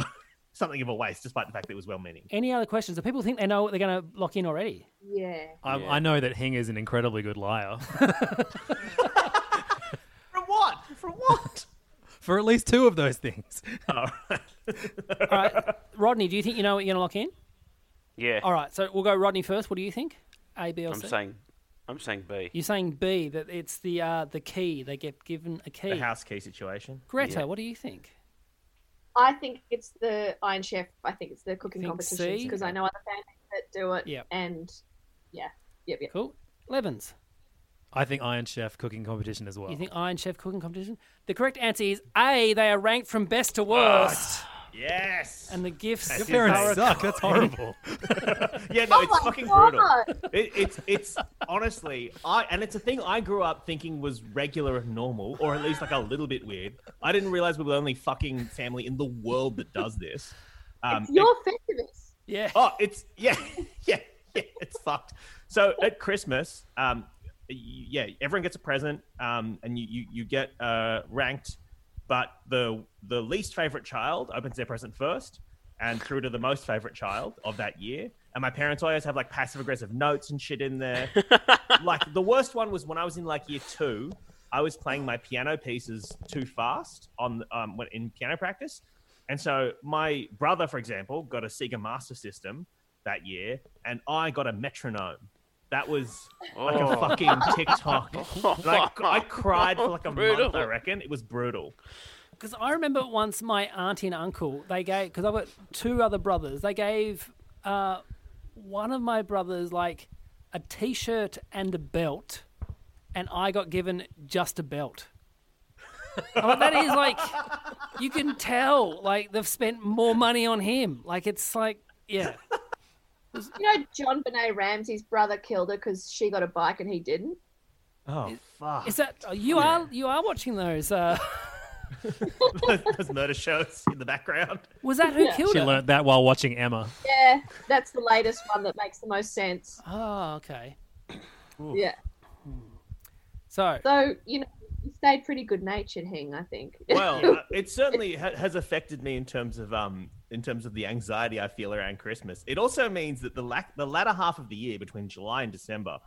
something of a waste, despite the fact that it was well meaning. Any other questions? Do people think they know what they're going to lock in already? Yeah. I, I know that Hing is an incredibly good liar. [laughs] From what? From what? [laughs] for at least two of those things. [laughs] Oh, All right, Rodney, do you think you know what you're going to lock in? Yeah. All right, so we'll go Rodney first. What do you think? A, B, or I'm C? saying, I'm saying B. You're saying B, that it's the uh, the key. They get given a key. the house key situation. Greta, what do you think? I think it's the Iron Chef. I think it's the cooking Think competitions because I know other families that do it. Yep. And yeah, yep, yep. Cool. Levins, I think Iron Chef cooking competition as well. you think Iron Chef cooking competition? The correct answer is A. They are ranked from best to worst, Yes. and the gifts. Your parents mate. suck. That's horrible. [laughs] Yeah, no, Oh it's fucking God. brutal. It, it's it's honestly, I and it's a thing I grew up thinking was regular and normal, or at least like a little bit weird. I didn't realize we were the only fucking family in the world that does this. Um, It's your Festivus. Yeah. Oh, it's yeah, [laughs] yeah, yeah. It's fucked. So at Christmas, um, yeah, everyone gets a present, um, and you you, you get uh, ranked, but the the least favorite child opens their present first, and through to the most favorite child of that year. And my parents always have like passive aggressive notes and shit in there. [laughs] like the worst one was when I was in like year two. I was playing my piano pieces too fast on um, in piano practice, and so my brother, for example, got a Sega Master System that year, and I got a metronome. That was like Oh. a fucking TikTok. [laughs] And I, I cried for like a Brutal. month. I reckon it was brutal. Because I remember once my auntie and uncle, they gave, because I've got two other brothers, they gave uh, one of my brothers like a t shirt and a belt, and I got given just a belt. I'm like, that is like, you can tell, like, they've spent more money on him. Like, it's like, yeah. You know, JonBenét Ramsey's brother killed her because she got a bike and he didn't. Oh fuck! Is that, you are, you are watching those. Uh, [laughs] Those murder shows in the background. was that who killed She her? learnt that while watching Emma. Yeah, that's the latest one that makes the most sense. Oh, okay. Yeah. So, So you know, you stayed pretty good natured, Hing. I think. Well, [laughs] uh, it certainly ha- has affected me in terms of um in terms of the anxiety I feel around Christmas. It also means that the lack the latter half of the year between July and December,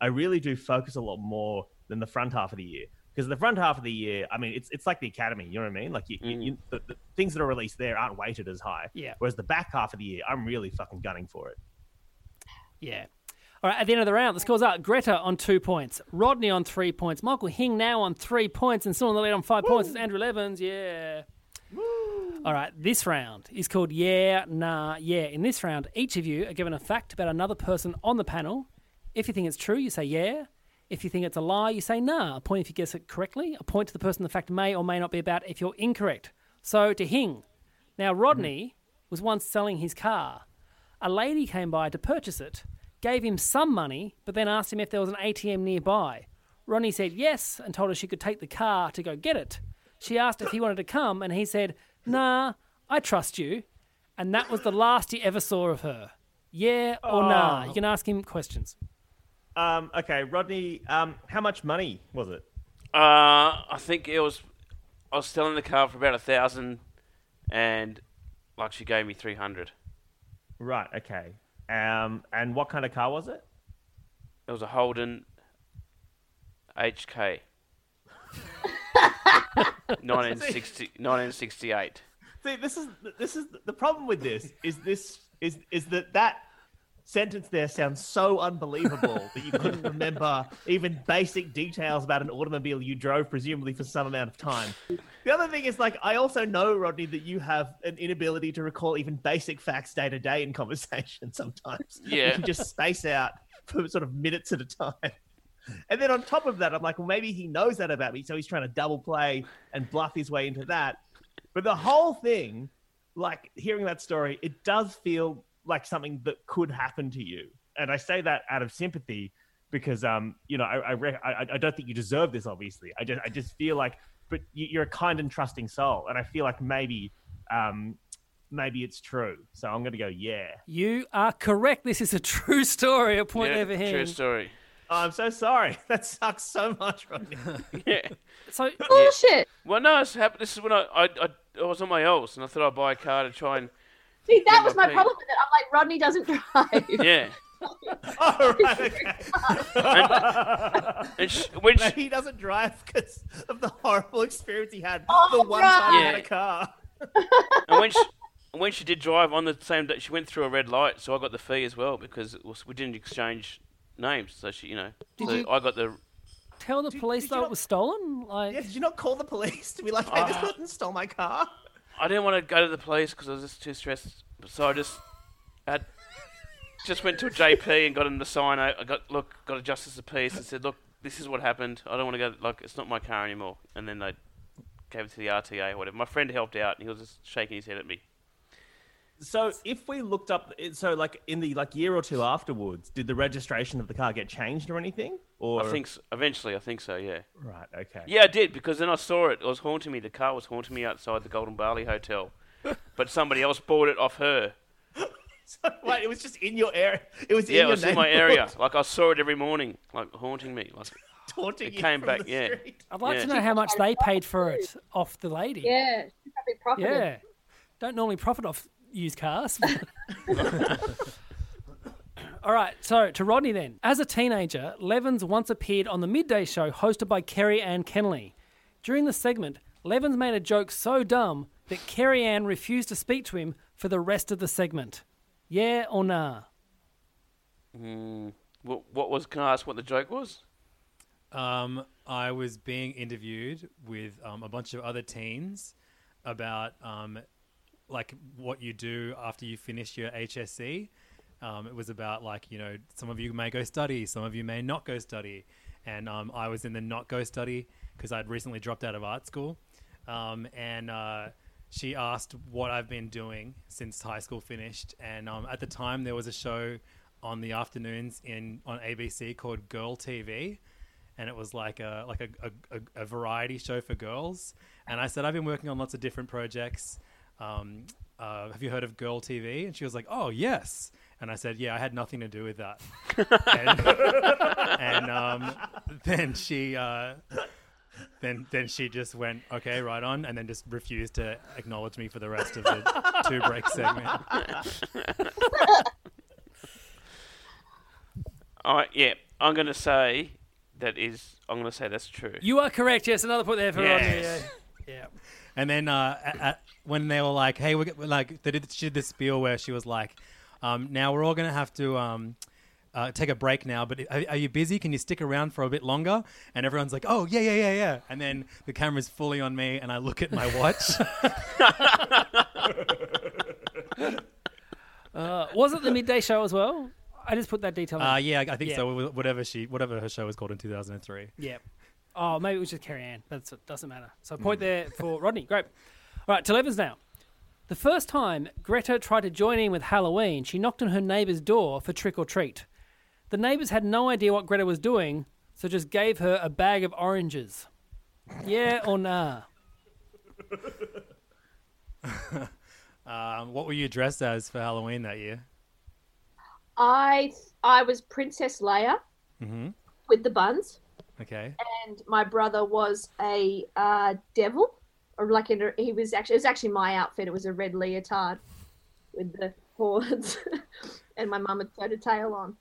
I really do focus a lot more than the front half of the year. Because the front half of the year, I mean, it's it's like the academy. You know what I mean? Like you, you, you mm. the, the things that are released there aren't weighted as high. Yeah. Whereas the back half of the year, I'm really fucking gunning for it. yeah. All right, at the end of the round, the scores are Greta on two points, Rodney on three points, Michael Hing now on three points, and still on the lead on five points is Andrew Levins. Yeah. All right, this round is called Yeah, Nah, Yeah. In this round, each of you are given a fact about another person on the panel. If you think it's true, you say yeah. If you think it's a lie, you say nah. A point if you guess it correctly. A point to the person the fact may or may not be about if you're incorrect. So to Hing. Now, Rodney was once selling his car. A lady came by to purchase it, gave him some money, but then asked him if there was an ATM nearby. Rodney said yes and told her she could take the car to go get it. She asked if he wanted to come, and he said, Nah, I trust you. And that was the last he ever saw of her. Yeah or nah? You can ask him questions. Um, okay, Rodney, um, how much money was it? Uh, I think it was. I was selling the car for about a thousand, and like she gave me three hundred. Right. Okay. Um, and what kind of car was it? It was a Holden HK. [laughs] 1960, 1968. See, this is this is the problem with this is this is is that that sentence there sounds so unbelievable that you couldn't [laughs] remember even basic details about an automobile you drove presumably for some amount of time. The other thing is like I also know Rodney that you have an inability to recall even basic facts day to day in conversation [laughs] sometimes. Yeah. You can just space out for sort of minutes at a time. And then on top of that, I'm like, well, maybe he knows that about me, so he's trying to double play and bluff his way into that. But the whole thing, like hearing that story, it does feel like something that could happen to you. And I say that out of sympathy because, um, you know, I I, re- I I don't think you deserve this. Obviously, I just I just feel like, but you- you're a kind and trusting soul, and I feel like maybe, um, maybe it's true. So I'm gonna go, yeah. You are correct. This is a true story. A point yeah, over here. true story. Oh, I'm so sorry. [laughs] That sucks so much, Rodney. [laughs] [laughs] Yeah. So Bullshit. Well, no, it's happened. This is when I, I, I, I was on my else, and I thought I'd buy a car to try and See, that was my my problem with it. I'm like, Rodney doesn't drive. yeah. oh, right, okay. And sh- when she, he doesn't drive because of the horrible experience he had Oh, the one time he had a car. and when she, when she did drive on the same day, she went through a red light, so I got the fee as well because was, we didn't exchange names. So she, you know, Did so you- I got the. tell the Did- police did you though not- it was stolen. Like, Yeah, did you not call the police to be like, hey, this Ah. person stole my car? I didn't want to go to the police because I was just too stressed. So I just had, just went to a JP and got him to sign. I I got look, got a justice of peace and said, look, this is what happened. I don't want to go. Like, it's not my car anymore. And then they gave it to the RTA or whatever. My friend helped out, and he was just shaking his head at me. So if we looked up, eh, so like in the like year or two afterwards, did the registration of the car get changed or anything? Or I think s eventually, I think so. Yeah. right, okay. Yeah, I did because then I saw it. It was haunting me. The car was haunting me outside the Golden Barley Hotel, [laughs] but somebody else bought it off her. [laughs] So, wait, it was just in your area. It was in Yeah, it was in my area. [laughs] Like I saw it every morning, like haunting me. Like taunting It you came from back, the yeah. street. I'd like Yeah. to know how much they paid for it off the lady. yeah, she probably profited. Yeah. Don't normally profit off used cars. [laughs] All right, so to Rodney then. As a teenager, Levins once appeared on the midday show hosted by Kerri-Anne Kennerley. During the segment, Levins made a joke so dumb that Kerri-Anne refused to speak to him for the rest of the segment. Yeah or nah? mm, what, what was? Can I ask what the joke was? Um, I was being interviewed with um, a bunch of other teens about um, like what you do after you finish your HSC. Um, it was about like you know some of you may go study, some of you may not go study, and um, I was in the not go study because I'd recently dropped out of art school, um, and uh, she asked what I've been doing since high school finished, and um, at the time there was a show on the afternoons in on ABC called Girl TV, and it was like a like a, a, a, a variety show for girls. And I said I've been working on lots of different projects. Um, uh, have you heard of Girl TV? And she was like, Oh yes. And I said, "Yeah, I had nothing to do with that." and [laughs] and um, then she uh, then then she just went, "Okay, right on," and then just refused to acknowledge me for the rest of the two break segment. [laughs] All right, yeah, I'm going to say that is. I'm going to say that's true. You are correct. Yes, another point there for Rodney. Yeah. Yeah. And then uh, at, at, when they were like, "Hey, we're, like," they did, she did this spiel where she was like, um, "Now we're all gonna have to um, uh, take a break now, but are, are you busy? Can you stick around for a bit longer?" And everyone's like, "Oh yeah, yeah, yeah, yeah." And then the camera's fully on me, and I look at my watch. [laughs] Uh, was it the midday show as well? I just put that detail. in. uh, yeah, I think Yeah. so. Whatever she, whatever her show was called in two thousand and three. Yeah. Oh, maybe it was just Kerri-Anne. That's it doesn't matter. So point there for [laughs] Rodney. Great. All right, to Levins now. The first time Greta tried to join in with Halloween, she knocked on her neighbour's door for trick or treat. The neighbours had no idea what Greta was doing, so just gave her a bag of oranges. Yeah or nah? [laughs] Um, what were you dressed as for Halloween that year? I I was Princess Leia Mm-hmm. with the buns, Okay. and my brother was a uh, devil, or like in a, he was actually it was actually my outfit. It was a red leotard with the horns, [laughs] and my mum had sewed a tail on,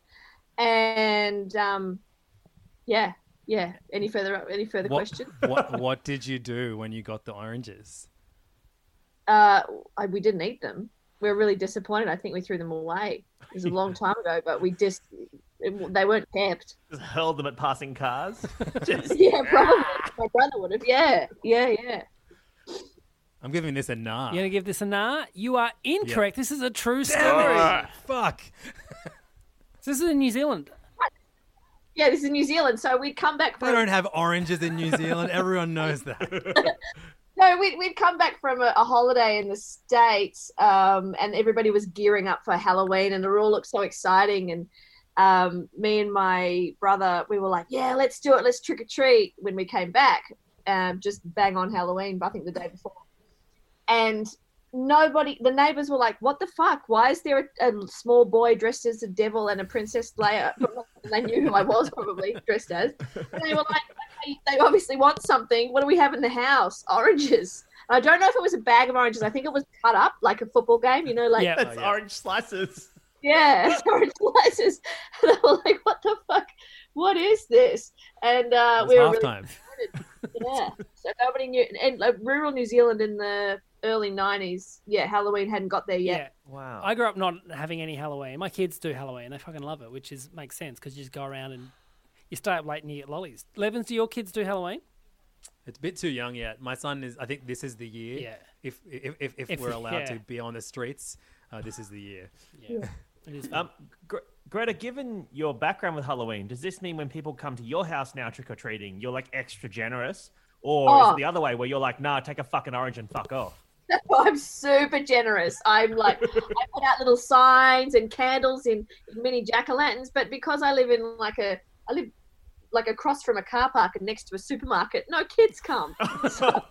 and um, yeah, yeah. Any further any further What, questions? [laughs] what What did you do when you got the oranges? Uh, I, we didn't eat them. We were really disappointed. I think we threw them away. It was a long time ago, but we just it, they weren't kept. Just hurled them at passing cars. Just, [laughs] [laughs] Yeah, probably. My brother would have. Yeah, yeah, yeah. I'm giving this a nah. You're gonna give this a nah? You are incorrect. This is a true story. Damn it. Fuck. So this is in New Zealand. Yeah, this is New Zealand. So we'd come back They don't have oranges in New Zealand. Everyone knows that. [laughs] no, we'd, we'd come back from a, a holiday in the states, um, and everybody was gearing up for Halloween, and it all looked so exciting. And um, me and my brother, we were like, "Yeah, let's do it. Let's trick or treat." When we came back, um, just bang on Halloween. I think the day before, and nobody, the neighbors were like, "What the fuck? Why is there a, a small boy dressed as a devil and a princess Leia?" [laughs] They knew who I was probably dressed as. And they were like, "Okay, "They obviously want something. What do we have in the house? Oranges." I don't know if it was a bag of oranges. I think it was cut up like a football game. You know, like Yeah. That's orange slices. Yeah, [laughs] [laughs] orange slices. [laughs] And they were like, "What the fuck? What is this?" And uh, It we were was really halftime. yeah. So nobody knew. And like, rural New Zealand in the early '90s, yeah, Halloween hadn't got there yet. Yeah. yet. Wow. I grew up not having any Halloween. My kids do Halloween. They fucking love it, which is makes sense because you just go around and you stay up late and you get lollies. Levins, do your kids do Halloween? It's a bit too young yet. My son is. I think this is the year. Yeah. If if if, if, If- we're allowed yeah. to be on the streets, uh, this is the year. Yeah. It is. Um, Gre- Greta, given your background with Halloween, does this mean when people come to your house now trick or treating, you're like extra generous, or is Oh. it the other way where you're like, nah, take a fucking orange and fuck off? [laughs] I'm super generous. I'm like, I put out little signs and candles in, in mini jack o' lanterns, but because I live in like a, I live like across from a car park and next to a supermarket, no kids come. [laughs] So [laughs]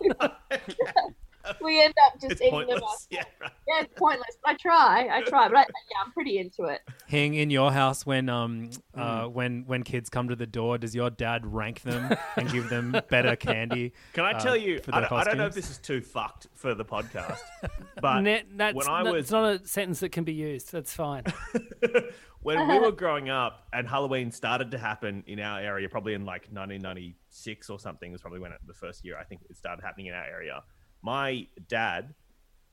we end up just it's eating them pointless. up. Yeah, right. Yeah, it's pointless. I try, I try, but I, yeah, I'm pretty into it. Hing in your house when um Mm. uh when when kids come to the door, does your dad rank them and give them better [laughs] candy? Can I uh, tell you? for I don't, I don't know if this is too fucked for the podcast, [laughs] but Ne- that's, when I that's was not a sentence that can be used. That's fine. [laughs] when we were growing up and Halloween started to happen in our area, probably in like 1996 or something, was probably when it, the first year I think it started happening in our area. My dad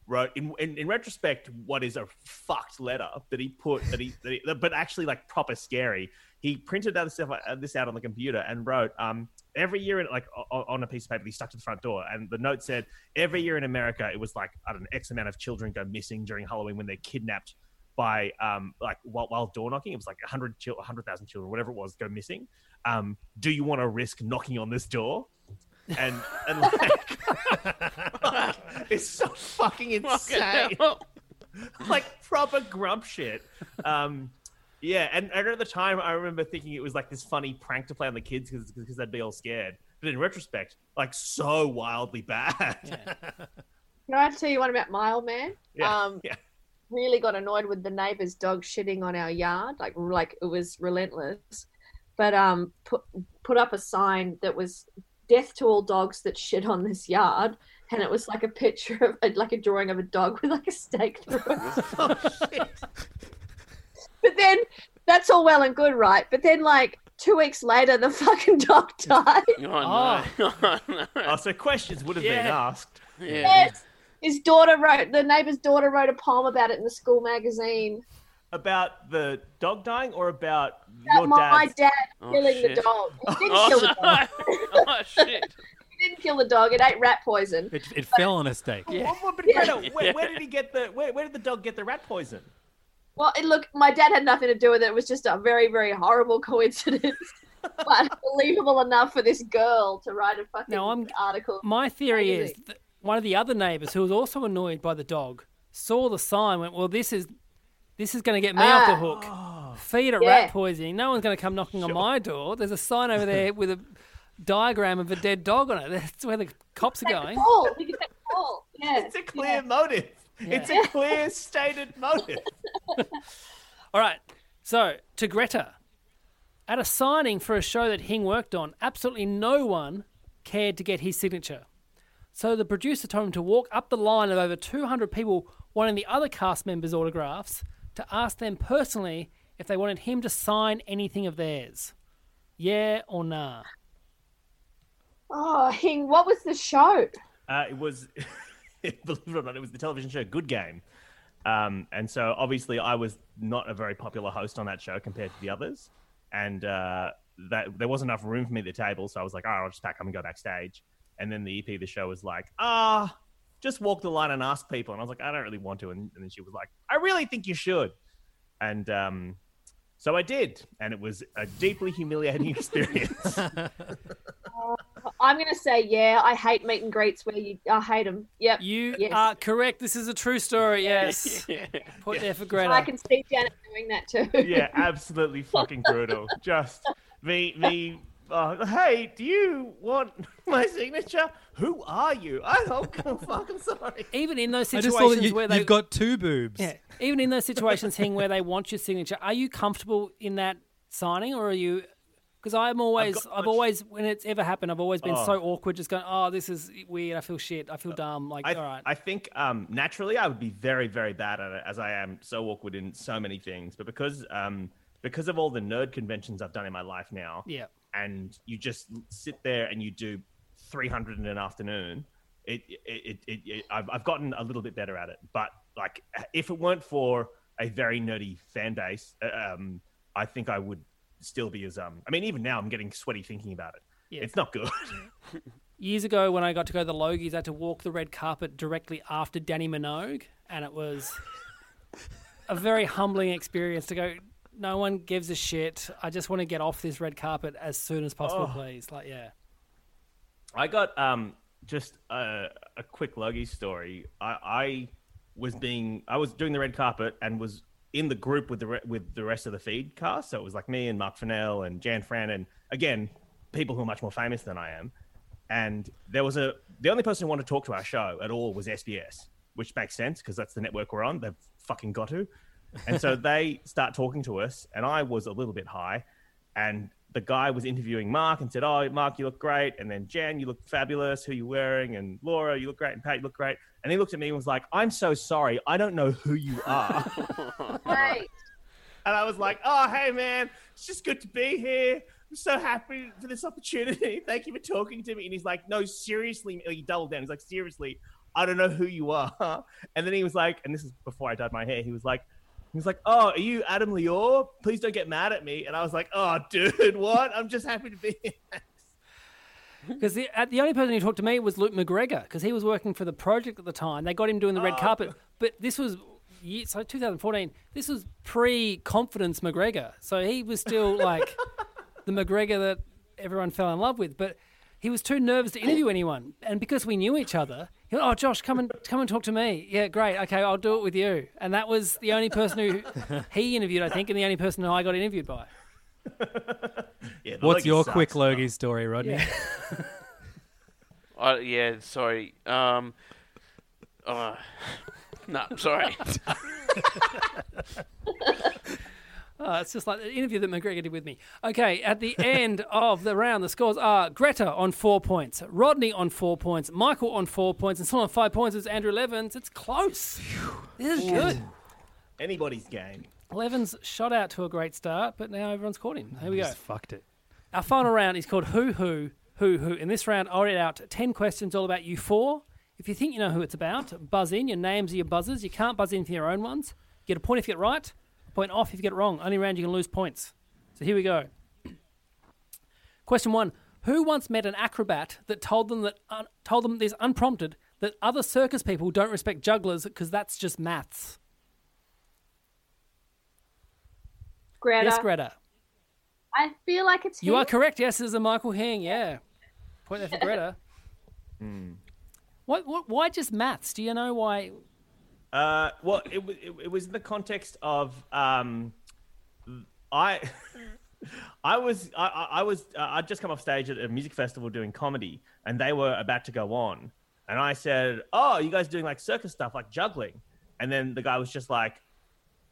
wrote, in, in, in retrospect, what is a fucked letter that he put that he, that he but actually like proper scary. He printed out this stuff, uh, this out on the computer and wrote, um, every year, in, like on a piece of paper, he stuck to the front door, and the note said, every year in America, it was like I don't know, X amount of children go missing during Halloween when they're kidnapped by um like while, while door knocking. It was like 100 chil- 100,000 children whatever it was go missing. Um do you want to risk knocking on this door and and like [laughs] it's so fucking insane [laughs] like proper grump shit um yeah and, and at the time i remember thinking it was like this funny prank to play on the kids because they'd be all scared but in retrospect like so wildly bad [laughs] Can I have to tell you one about my old man? Yeah, um, yeah. really got annoyed with the neighbor's dog shitting on our yard. Like like it was relentless. But um, put put up a sign that was "Death to all dogs that shit on this yard," and it was like a picture of like a drawing of a dog with like a stake through it. [laughs] Oh, but then that's all well and good, right? But then like two weeks later, the fucking dog [laughs] died. Oh, no. Oh, no. Oh, so questions would have been asked. Yeah. Yes. His daughter wrote the neighbor's daughter wrote a poem about it in the school magazine. About the dog dying or about About your my dad's? dad Oh, killing shit. the dog. He didn't Oh, [laughs] kill the dog. oh, shit. Oh, [laughs] he didn't kill the dog. It ate rat poison. It, it fell on a stake. Well, well, but Yeah. Greta, where, where did he [laughs] get the? Where, where did the dog get the rat poison? Well, it, look, my dad had nothing to do with it. It was just a very, very horrible coincidence, but believable enough for this girl to write a fucking Now, I'm- article. My theory is that one of the other neighbours who was also annoyed by the dog saw the sign, went, "Well, this is this is going to get me off the Ah. hook. Feed it Yeah. rat poisoning. No one's going to come knocking on my door. There's a sign over there with a diagram of a dead dog on it. [laughs] That's where the cops are going. call. We can take the call. Yeah. It's a clear motive. It's a clear stated motive. [laughs] All right. So to Greta, at a signing for a show that Hing worked on, absolutely no one cared to get his signature. So the producer told him to walk up the line of over 200 people wanting the other cast members' autographs to ask them personally if they wanted him to sign anything of theirs. Yeah or nah? Oh, Hing, what was the show? Uh, it was, [laughs] believe it or not, it was the television show Good Game. Um, and so obviously I was not a very popular host on that show compared to the others. And uh, that there wasn't enough room for me at the table. So I was like, all right, I'll just pack up and go backstage. And then the EP of the show was like, ah, just walk the line and ask people. And I was like, I don't really want to. And, and then she was like, I really think you should. And um, so I did. And it was a deeply humiliating [laughs] experience. [laughs] I'm going to say, yeah, I hate meet and greets where you, I hate them. Yep. You yes. are correct. This is a true story. Yes. [laughs] Yeah. Put there for Greta. I can see Janet doing that too. yeah, absolutely fucking brutal. Just me, me. Uh, hey, do you want [laughs] my signature? Who are you? I don't give a fuck. I'm fucking sorry. Even in those I situations just saw that you, where they you've got two boobs. Yeah. Even in those situations, Hing, where they want your signature, are you comfortable in that signing, or are you? Because I'm always, got I've always, when it's ever happened, I've always been Oh. so awkward, just going, "Oh, this is weird. I feel shit. I feel dumb." Like, I, all right, I think um, naturally I would be very, very bad at it, as I am so awkward in so many things. But because um, because of all the nerd conventions I've done in my life now, yeah. And you just sit there and you do 300 in an afternoon it, it, it, it, it I've, I've gotten a little bit better at it but like if it weren't for a very nerdy fan base uh, um i think i would still be as um i mean even now i'm getting sweaty thinking about it Yeah. it's not good [laughs] Years ago, when I got to go to the Logies, I had to walk the red carpet directly after Dannii Minogue, and it was a very humbling experience to go. No one gives a shit. I just want to get off this red carpet as soon as possible, Oh. please. Like, yeah. I got um just a, a quick Logie story. I, I was being I was doing the red carpet and was in the group with the re- with the rest of the feed cast. So it was like me and Mark Fennell and Jan Fran and again people who are much more famous than I am. And there was a the only person who wanted to talk to our show at all was SBS, which makes sense because that's the network we're on. They've fucking got to. And so they start talking to us, and I was a little bit high, and the guy was interviewing Mark and said, "Oh, Mark, you look great," and then Jan, you look fabulous. Who you wearing? And Laura, you look great, and Pat, you look great. And he looked at me and was like, "I'm so sorry, I don't know who you are." [laughs] Right. And I was like, "Oh, hey, man, it's just good to be here. I'm so happy for this opportunity. [laughs] Thank you for talking to me." And he's like, "No, seriously." He doubled down. He's like, "Seriously, I don't know who you are." [laughs] And then he was like, and this is before I dyed my hair. He was like, he was like, "Oh, are you Adam Liaw? Please don't get mad at me." And I was like, "Oh, [laughs] dude, what? I'm just happy to be [laughs] here." Because the, uh, the only person who talked to me was Luke McGregor because he was working for the project at the time. They got him doing the red carpet, but this was so 2014. This was pre-confidence McGregor, so he was still like [laughs] the McGregor that everyone fell in love with. But he was too nervous to interview anyone, and because we knew each other, he went, "Oh, Josh, come and come and talk to me." Yeah, great. Okay, I'll do it with you. And that was the only person who [laughs] he interviewed, I think, and the only person who I got interviewed by. [laughs] Yeah, the What's your sucks. quick Logie story, Rodney? Yeah. I, [laughs] yeah, sorry. Um, uh, No, sorry. Uh, it's just like the interview that McGregor did with me. Okay, at the [laughs] end of the round, the scores are Greta on four points, Rodney on four points, Michael on four points, and someone on five points is Andrew Levins. It's close. This is good. Anybody's game. Levins shot out to a great start, but now everyone's caught him. Here we go. Just fucked it. Our final round is called Who Who Who Who. In this round, I'll read out ten questions all about you four. If you think you know who it's about, buzz in. Your names are your buzzers. You can't buzz in for your own ones. You get a point if you get right. A point off if you get it wrong. Only round you can lose points. So here we go. Question one: Who once met an acrobat that told them that uh, told them this unprompted that other circus people don't respect jugglers because that's just maths? Greta. Yes, Greta. I feel like it's You him. are correct. Yes, this is a Michael Hing. Yeah, point there for [laughs] Greta. What, what? Why just maths? Do you know why? Uh, well, it, wa- it, it was in the context of um, I, [laughs] I was I, I I was uh, I'd just come off stage at a music festival doing comedy, and they were about to go on, and I said, "Oh, you guys doing like circus stuff, like juggling?" And then the guy was just like,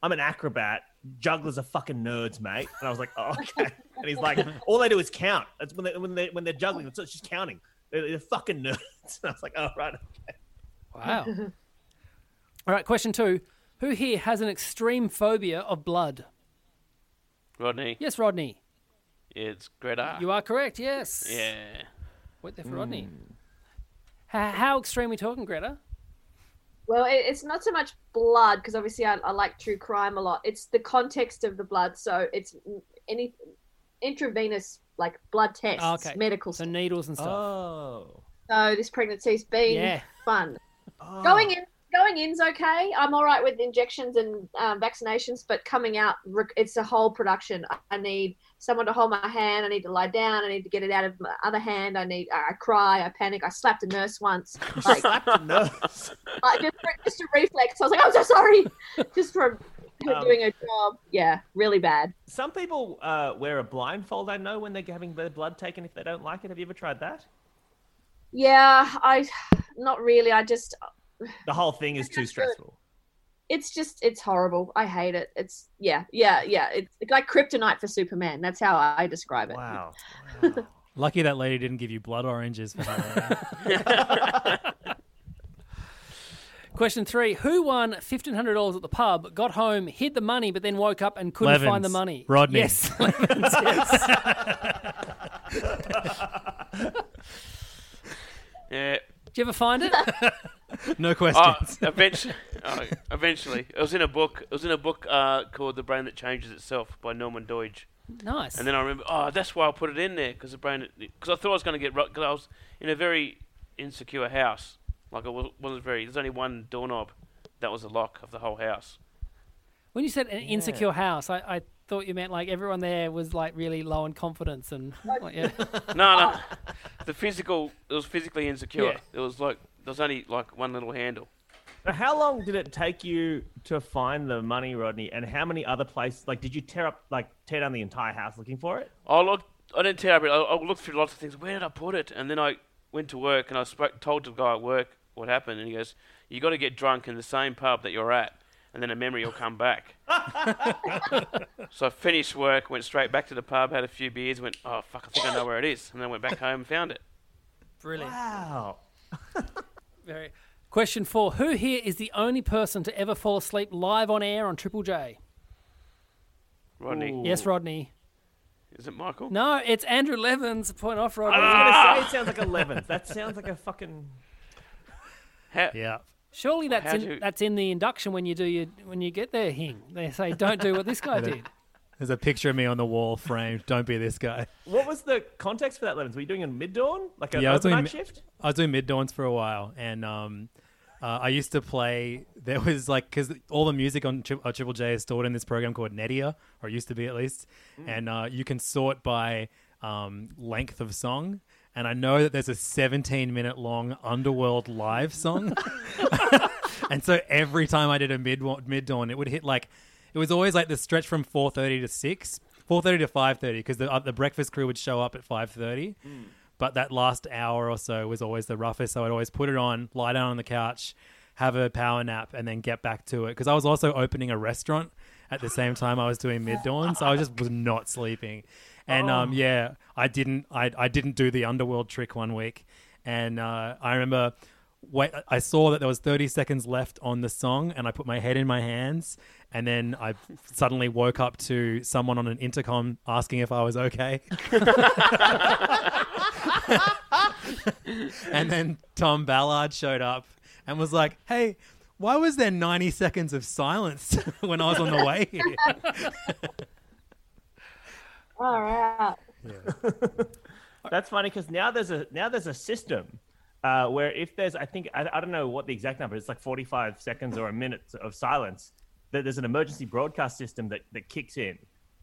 "I'm an acrobat. Jugglers are fucking nerds, mate." And I was like, "Oh, okay." And he's like, "All they do is count. That's when they when they when they're juggling. It's just counting. They're, they're fucking nerds." [laughs] And I was like, "Oh, right." Okay. Wow. [laughs] All right. Question two: Who here has an extreme phobia of blood? Rodney. Yes, Rodney. It's Greta. You are correct. Yes. Yeah. Wait there for Rodney. How, how extreme are we talking, Greta? Well, it, it's not so much blood because obviously I, I like true crime a lot. It's the context of the blood. So it's any intravenous like blood tests, Oh, okay. medical So stuff. needles and stuff. Oh. So this pregnancy's been Yeah. fun. Oh. Going in, going in's okay. I'm all right with injections and um, vaccinations, but coming out, it's a whole production. I- need someone to hold my hand. I need to lie down. I need to get it out of my other hand. I need. I cry. I panic. I slapped a nurse once. [laughs] Like, Slapped a nurse. I just, just a reflex. I was like, I'm so sorry, [laughs] just for for Um, doing a job. Yeah, really bad. Some people uh, wear a blindfold. I know when they're having their blood taken if they don't like it. Have you ever tried that? Yeah, I not really. I just The whole thing is too stressful. it's just it's horrible. I hate it. It's yeah, yeah, yeah. It's like kryptonite for Superman. That's how I describe it. Wow. [laughs] Lucky that lady didn't give you blood oranges for Halloween. [laughs] Question three: Who won fifteen hundred dollars at the pub, got home, hid the money, but then woke up and couldn't find the money? Rodney. Yes, [laughs] Levins, yes. Yeah. Did you ever find it? [laughs] no Oh, questions. eventually, [laughs] oh, eventually, it was in a book. It was in a book uh, called "The Brain That Changes Itself" by Norman Doidge. nice. And then I remember, oh, that's why I put it in there because the brain, because I thought I was going to get because I was in a very insecure house. Like it was, wasn't very. There's only one doorknob. That was the lock of the whole house. when you said an insecure house, I, I thought you meant like everyone there was like really low in confidence and like, yeah. [laughs] No, no, the physical. It was physically insecure. Yeah. It was like there was only like one little handle. Now, How long did it take you to find the money, Rodney? And how many other places? Like, did you tear up, like, tear down the entire house looking for it? I looked. I didn't tear up. it. I, I looked through lots of things. Where did I put it? And then I went to work and I spoke, told the guy at work what happened, and he goes, "You got to get drunk in the same pub that you're at, and then a memory will come back." [laughs] so I finished work, went straight back to the pub, had a few beers, went, "Oh fuck, I think I know where it is," and then went back home and found it. Brilliant. Wow. Very. Question four: Who here is the only person to ever fall asleep live on air on Triple J? Rodney, Yes, Rodney. is it Michael? No, it's Andrew Levins. Point off, Rodney. I was going to ah! say it sounds like 11. That sounds like a fucking. How, yeah. Surely that's How'd in, you- that's in the induction when you do your when you get there. Hing. They say don't do what this guy [laughs] did. There's a picture of me on the wall framed. Don't be this guy. What was the context for that, Levins? Were you doing a mid dawn? Like a Yeah, I was doing mi- shift? I was doing mid dawns for a while, and um, uh, I used to play. There was like because all the music on Tri- uh, Triple J is stored in this program called Netia, or it used to be at least, and uh, you can sort by um, length of song. And I know that there's a 17 minute long Underworld live song, [laughs] [laughs] and so every time I did a mid mid dawn, it would hit like it was always like the stretch from 4:30 to 6, 4:30 to 5:30 because the uh, the breakfast crew would show up at 5:30. But that last hour or so was always the roughest, so I'd always put it on, lie down on the couch, have a power nap, and then get back to it because I was also opening a restaurant at the same time I was doing mid dawn, so I just was not sleeping. And um, yeah, I didn't I I didn't do the underworld trick one week, and uh, I remember. Wait, I saw that there was 30 seconds left on the song, and I put my head in my hands, and then I suddenly woke up to someone on an intercom asking if I was okay. [laughs] and then Tom Ballard showed up and was like, "Hey, why was there 90 seconds of silence [laughs] when I was on the way here?" All right. That's funny because now there's a now there's a system uh, where if there's I think I, I don't know what the exact number is, it's like 45 seconds or a minute of silence. That there's an emergency broadcast system that that kicks in,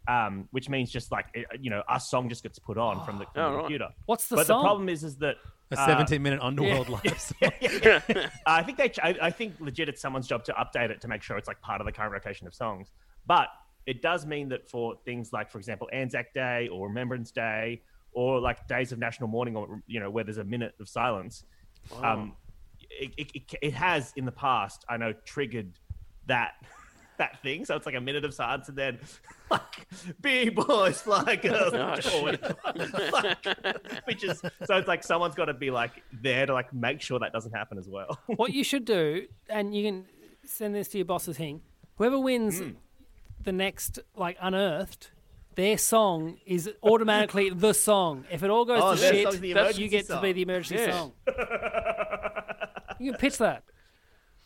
um, which means just like you know our song just gets put on from the, from Oh, the right. computer. What's the but song? the problem is is that A uh, 17 minute underworld live song. [laughs] I think they. I, I think legit, it's someone's job to update it to make sure it's like part of the current rotation of songs. But it does mean that for things like, for example, Anzac Day or Remembrance Day or like days of national mourning, or you know, where there's a minute of silence, um, it, it, it, it has in the past. I know triggered that. [laughs] That thing, so it's like a minute of silence, and then [laughs] like big boys fly girls, [laughs] Oh, or. Like, which is so it's like someone's got to be like there to like make sure that doesn't happen as well. what you should do, and you can send this to your boss's thing. Whoever wins Hmm. the next like unearthed, their song is automatically the song. If it all goes Oh, to shit, song's you emergency get to be the emergency Yeah. song. [laughs] you can pitch that.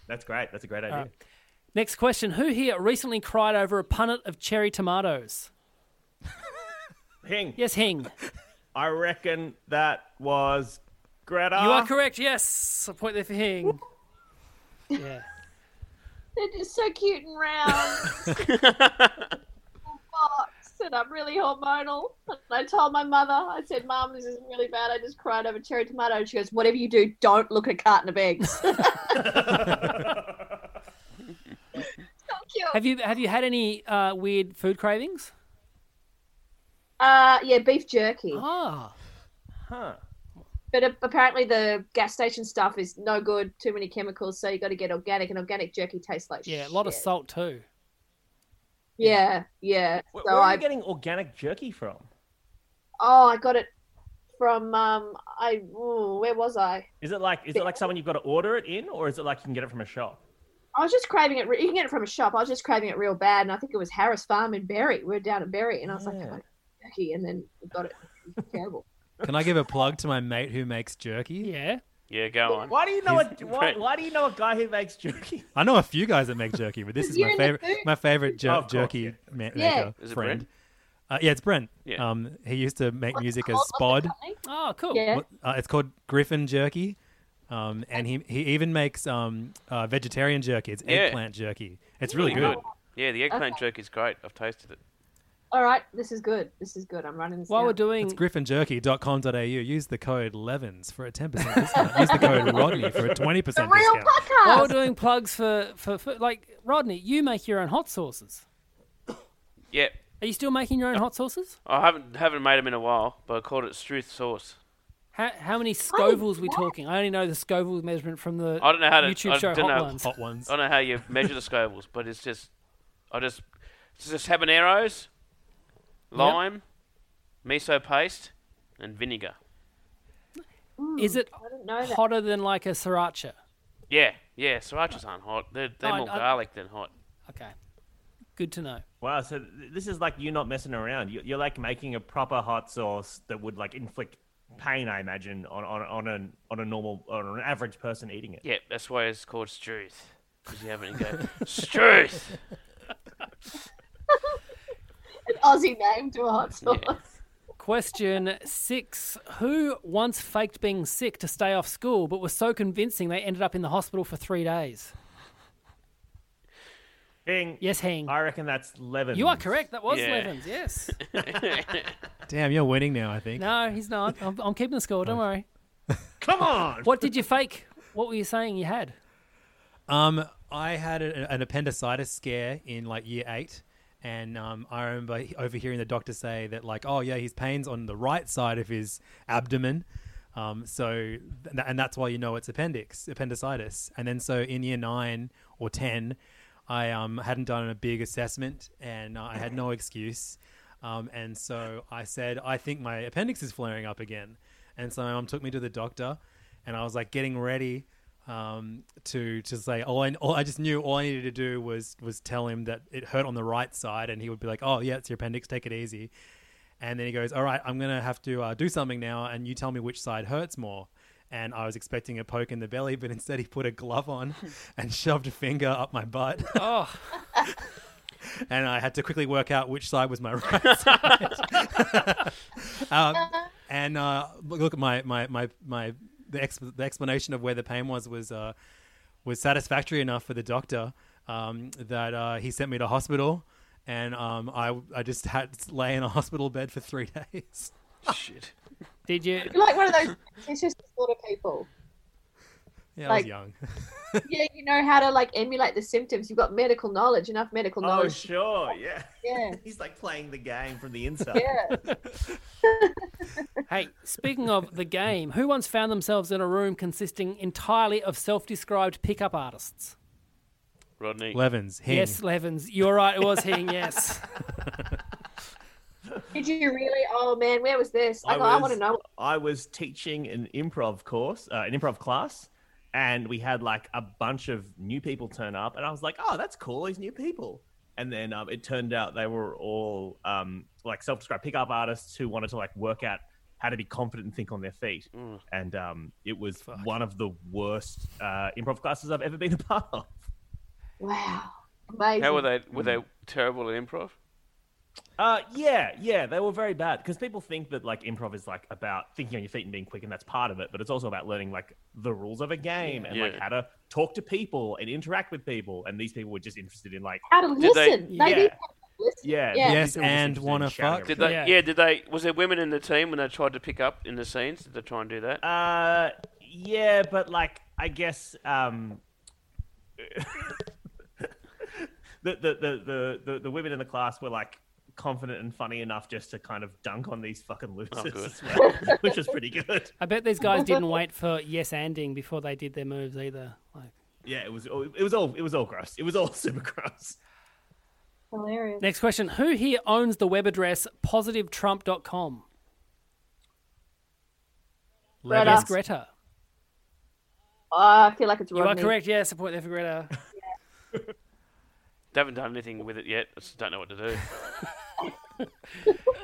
That's great. That's a great idea. right. Next question: Who here recently cried over a punnet of cherry tomatoes? Hing, Yes, Hing. I reckon that was Greta. You are correct. Yes, a point there for Hing. Yeah. [laughs] They're just so cute and round. [laughs] Oh, Box, and I'm really hormonal. And I told my mother, I said, "Mom, this is really bad. I just cried over cherry tomato." And she goes, "Whatever you do, don't look at a carton of eggs." [laughs] so cute. Have you have you had any uh, weird food cravings? Uh, yeah, beef jerky. Ah, Huh. But apparently the gas station stuff is no good. Too many chemicals, so you got to get organic, and organic jerky tastes like yeah, a lot of salt too. Yeah, yeah. Where, so where are I you getting organic jerky from? oh, I got it from um, I ooh, where was I? Is it like is it like someone you've got to order it in, or is it like you can get it from a shop? I was just craving it. re- You can get it from a shop. I was just craving it real bad, and I think it was Harris Farm in Berry. We are down at Berry, and I was like, Yeah. "Can I get jerky?" And then we got it. It terrible. Can I give a plug to my mate who makes jerky? Yeah. Yeah, go on. Why do you know a why, why do you know a guy who makes jerky? [laughs] I know a few guys that make jerky, but this is You're my favorite. food- My favorite jer- Oh, jerky yeah. ma- Yeah. maker Is friend. Brent? Uh, yeah, it's Brent. Yeah. Um, he used to make music as Spod. Oh, cool. Yeah. Uh, it's called Griffin Jerky. Um, and he he even makes um, uh, vegetarian jerky. It's Yeah. eggplant jerky. It's really, good. Yeah, the eggplant jerky is great. I've tasted it. All right, this is good. This is good. I'm running this. While down. we're doing It's griffinjerky.com.au. Use the code Levins for a 10% discount. Use the code [laughs] Rodney for a 20% the real discount. while we're doing plugs for, for for like Rodney, you make your own hot sauces. [coughs] Yeah, Are you still making your own hot sauces? I haven't haven't made them in a while, but I called it Struth sauce. How, how many Scovilles we talking? I only know the Scoville measurement from the I don't know how to- YouTube I show don't Hot know. Ones. Hot ones. I don't know how you measure the scovilles, but it's just, I just, it's just habaneros, lime, miso paste, and vinegar. Mm. Is it I didn't know that. hotter than like a sriracha? Yeah, yeah. Srirachas aren't hot. They're, they're No, more I- garlic than hot. Okay, good to know. Wow, so this is like you not messing around. You- You're like making a proper hot sauce that would like inflict pain, I imagine, on on on an on a normal on an average person eating it. Yeah, that's why it's called Struth. Because you haven't go [laughs] Struth. An Aussie name to a hot sauce. Yeah. Question six: Who once faked being sick to stay off school, but was so convincing they ended up in the hospital for three days? Hing, Yes, Hing. I reckon that's Levin. You are correct. That was Yeah. Levins. Yes. [laughs] Damn, you're winning now, I think. No, he's not. I'm, I'm keeping the score. Don't worry. [laughs] Come on. What did you fake? What were you saying you had? Um, I had a, an appendicitis scare in like year eight, and um, I remember overhearing the doctor say that like, oh yeah, his pain's on the right side of his abdomen, Um, so, th- and that's why you know it's appendix, appendicitis. And then so in year nine or 10, I um, hadn't done a big assessment and uh, I had no excuse. Um, and so I said, I think my appendix is flaring up again. And so my mom took me to the doctor and I was like getting ready um, to to say, oh, I, all, I just knew all I needed to do was was tell him that it hurt on the right side, and he would be like, oh yeah, it's your appendix, take it easy. And then he goes, all right, I'm gonna have to uh, do something now, and you tell me which side hurts more. And I was expecting a poke in the belly, but instead he put a glove on [laughs] and shoved a finger up my butt. Oh, [laughs] and I had to quickly work out which side was my right [laughs] side. um, and uh, look look at my my my my the, ex- the explanation of where the pain was was uh, was satisfactory enough for the doctor um, that uh, he sent me to hospital, and um, I I just had to lay in a hospital bed for three [laughs] days. Shit. did you? You're like one of those [laughs] vicious sort of people. Yeah, I was young. [laughs] Yeah, you know how to like emulate the symptoms. You've got medical knowledge, enough medical knowledge. Oh, sure, yeah. Yeah. [laughs] He's like playing the game from the inside. Yeah. [laughs] Hey, speaking of the game, who once found themselves in a room consisting entirely of self-described pickup artists? Rodney. Levins, Hing. Yes, Levins. You're right. It was Hing. Yes. Did you really? Oh man, where was this? I, I, got- I want to know. I was teaching an improv course, uh, an improv class, and we had like a bunch of new people turn up, and I was like, "Oh, that's cool, these new people." And then um, it turned out they were all um, like self-described pickup artists who wanted to like work out how to be confident and think on their feet. And um, it was one of the worst uh, improv classes I've ever been a part of. Wow. Amazing. How were they? Were they terrible at improv? Uh, yeah, yeah, they were very bad because people think that like improv is like about thinking on your feet and being quick, and that's part of it. But it's also about learning like the rules of a game and like how to talk to people and interact with people. And these people were just interested in like, How to Did they- listen? They, Yeah. need to listen. yeah, Yeah. these Yes, people were just and interested in wanna shouting fuck. Did people. they? Yeah. Yeah. Did they? Was there women in the team when they tried to pick up in the scenes? Did they try and do that? Uh, yeah, but like I guess um, [laughs] the, the, the the the the women in the class were like confident and funny enough just to kind of dunk on these fucking losers, oh, good. as well, [laughs] which was pretty good. I bet these guys didn't wait for yes anding before they did their moves either. Like, Yeah, it was it was all it was all gross. It was all [laughs] super gross. Hilarious. next question: Who here owns the web address positivetrump.com? Greta. Yes, Greta. Oh, I feel like it's You are Rodney. correct. Yes, support there for Greta. [laughs] They haven't done anything with it yet. I just don't know what to do.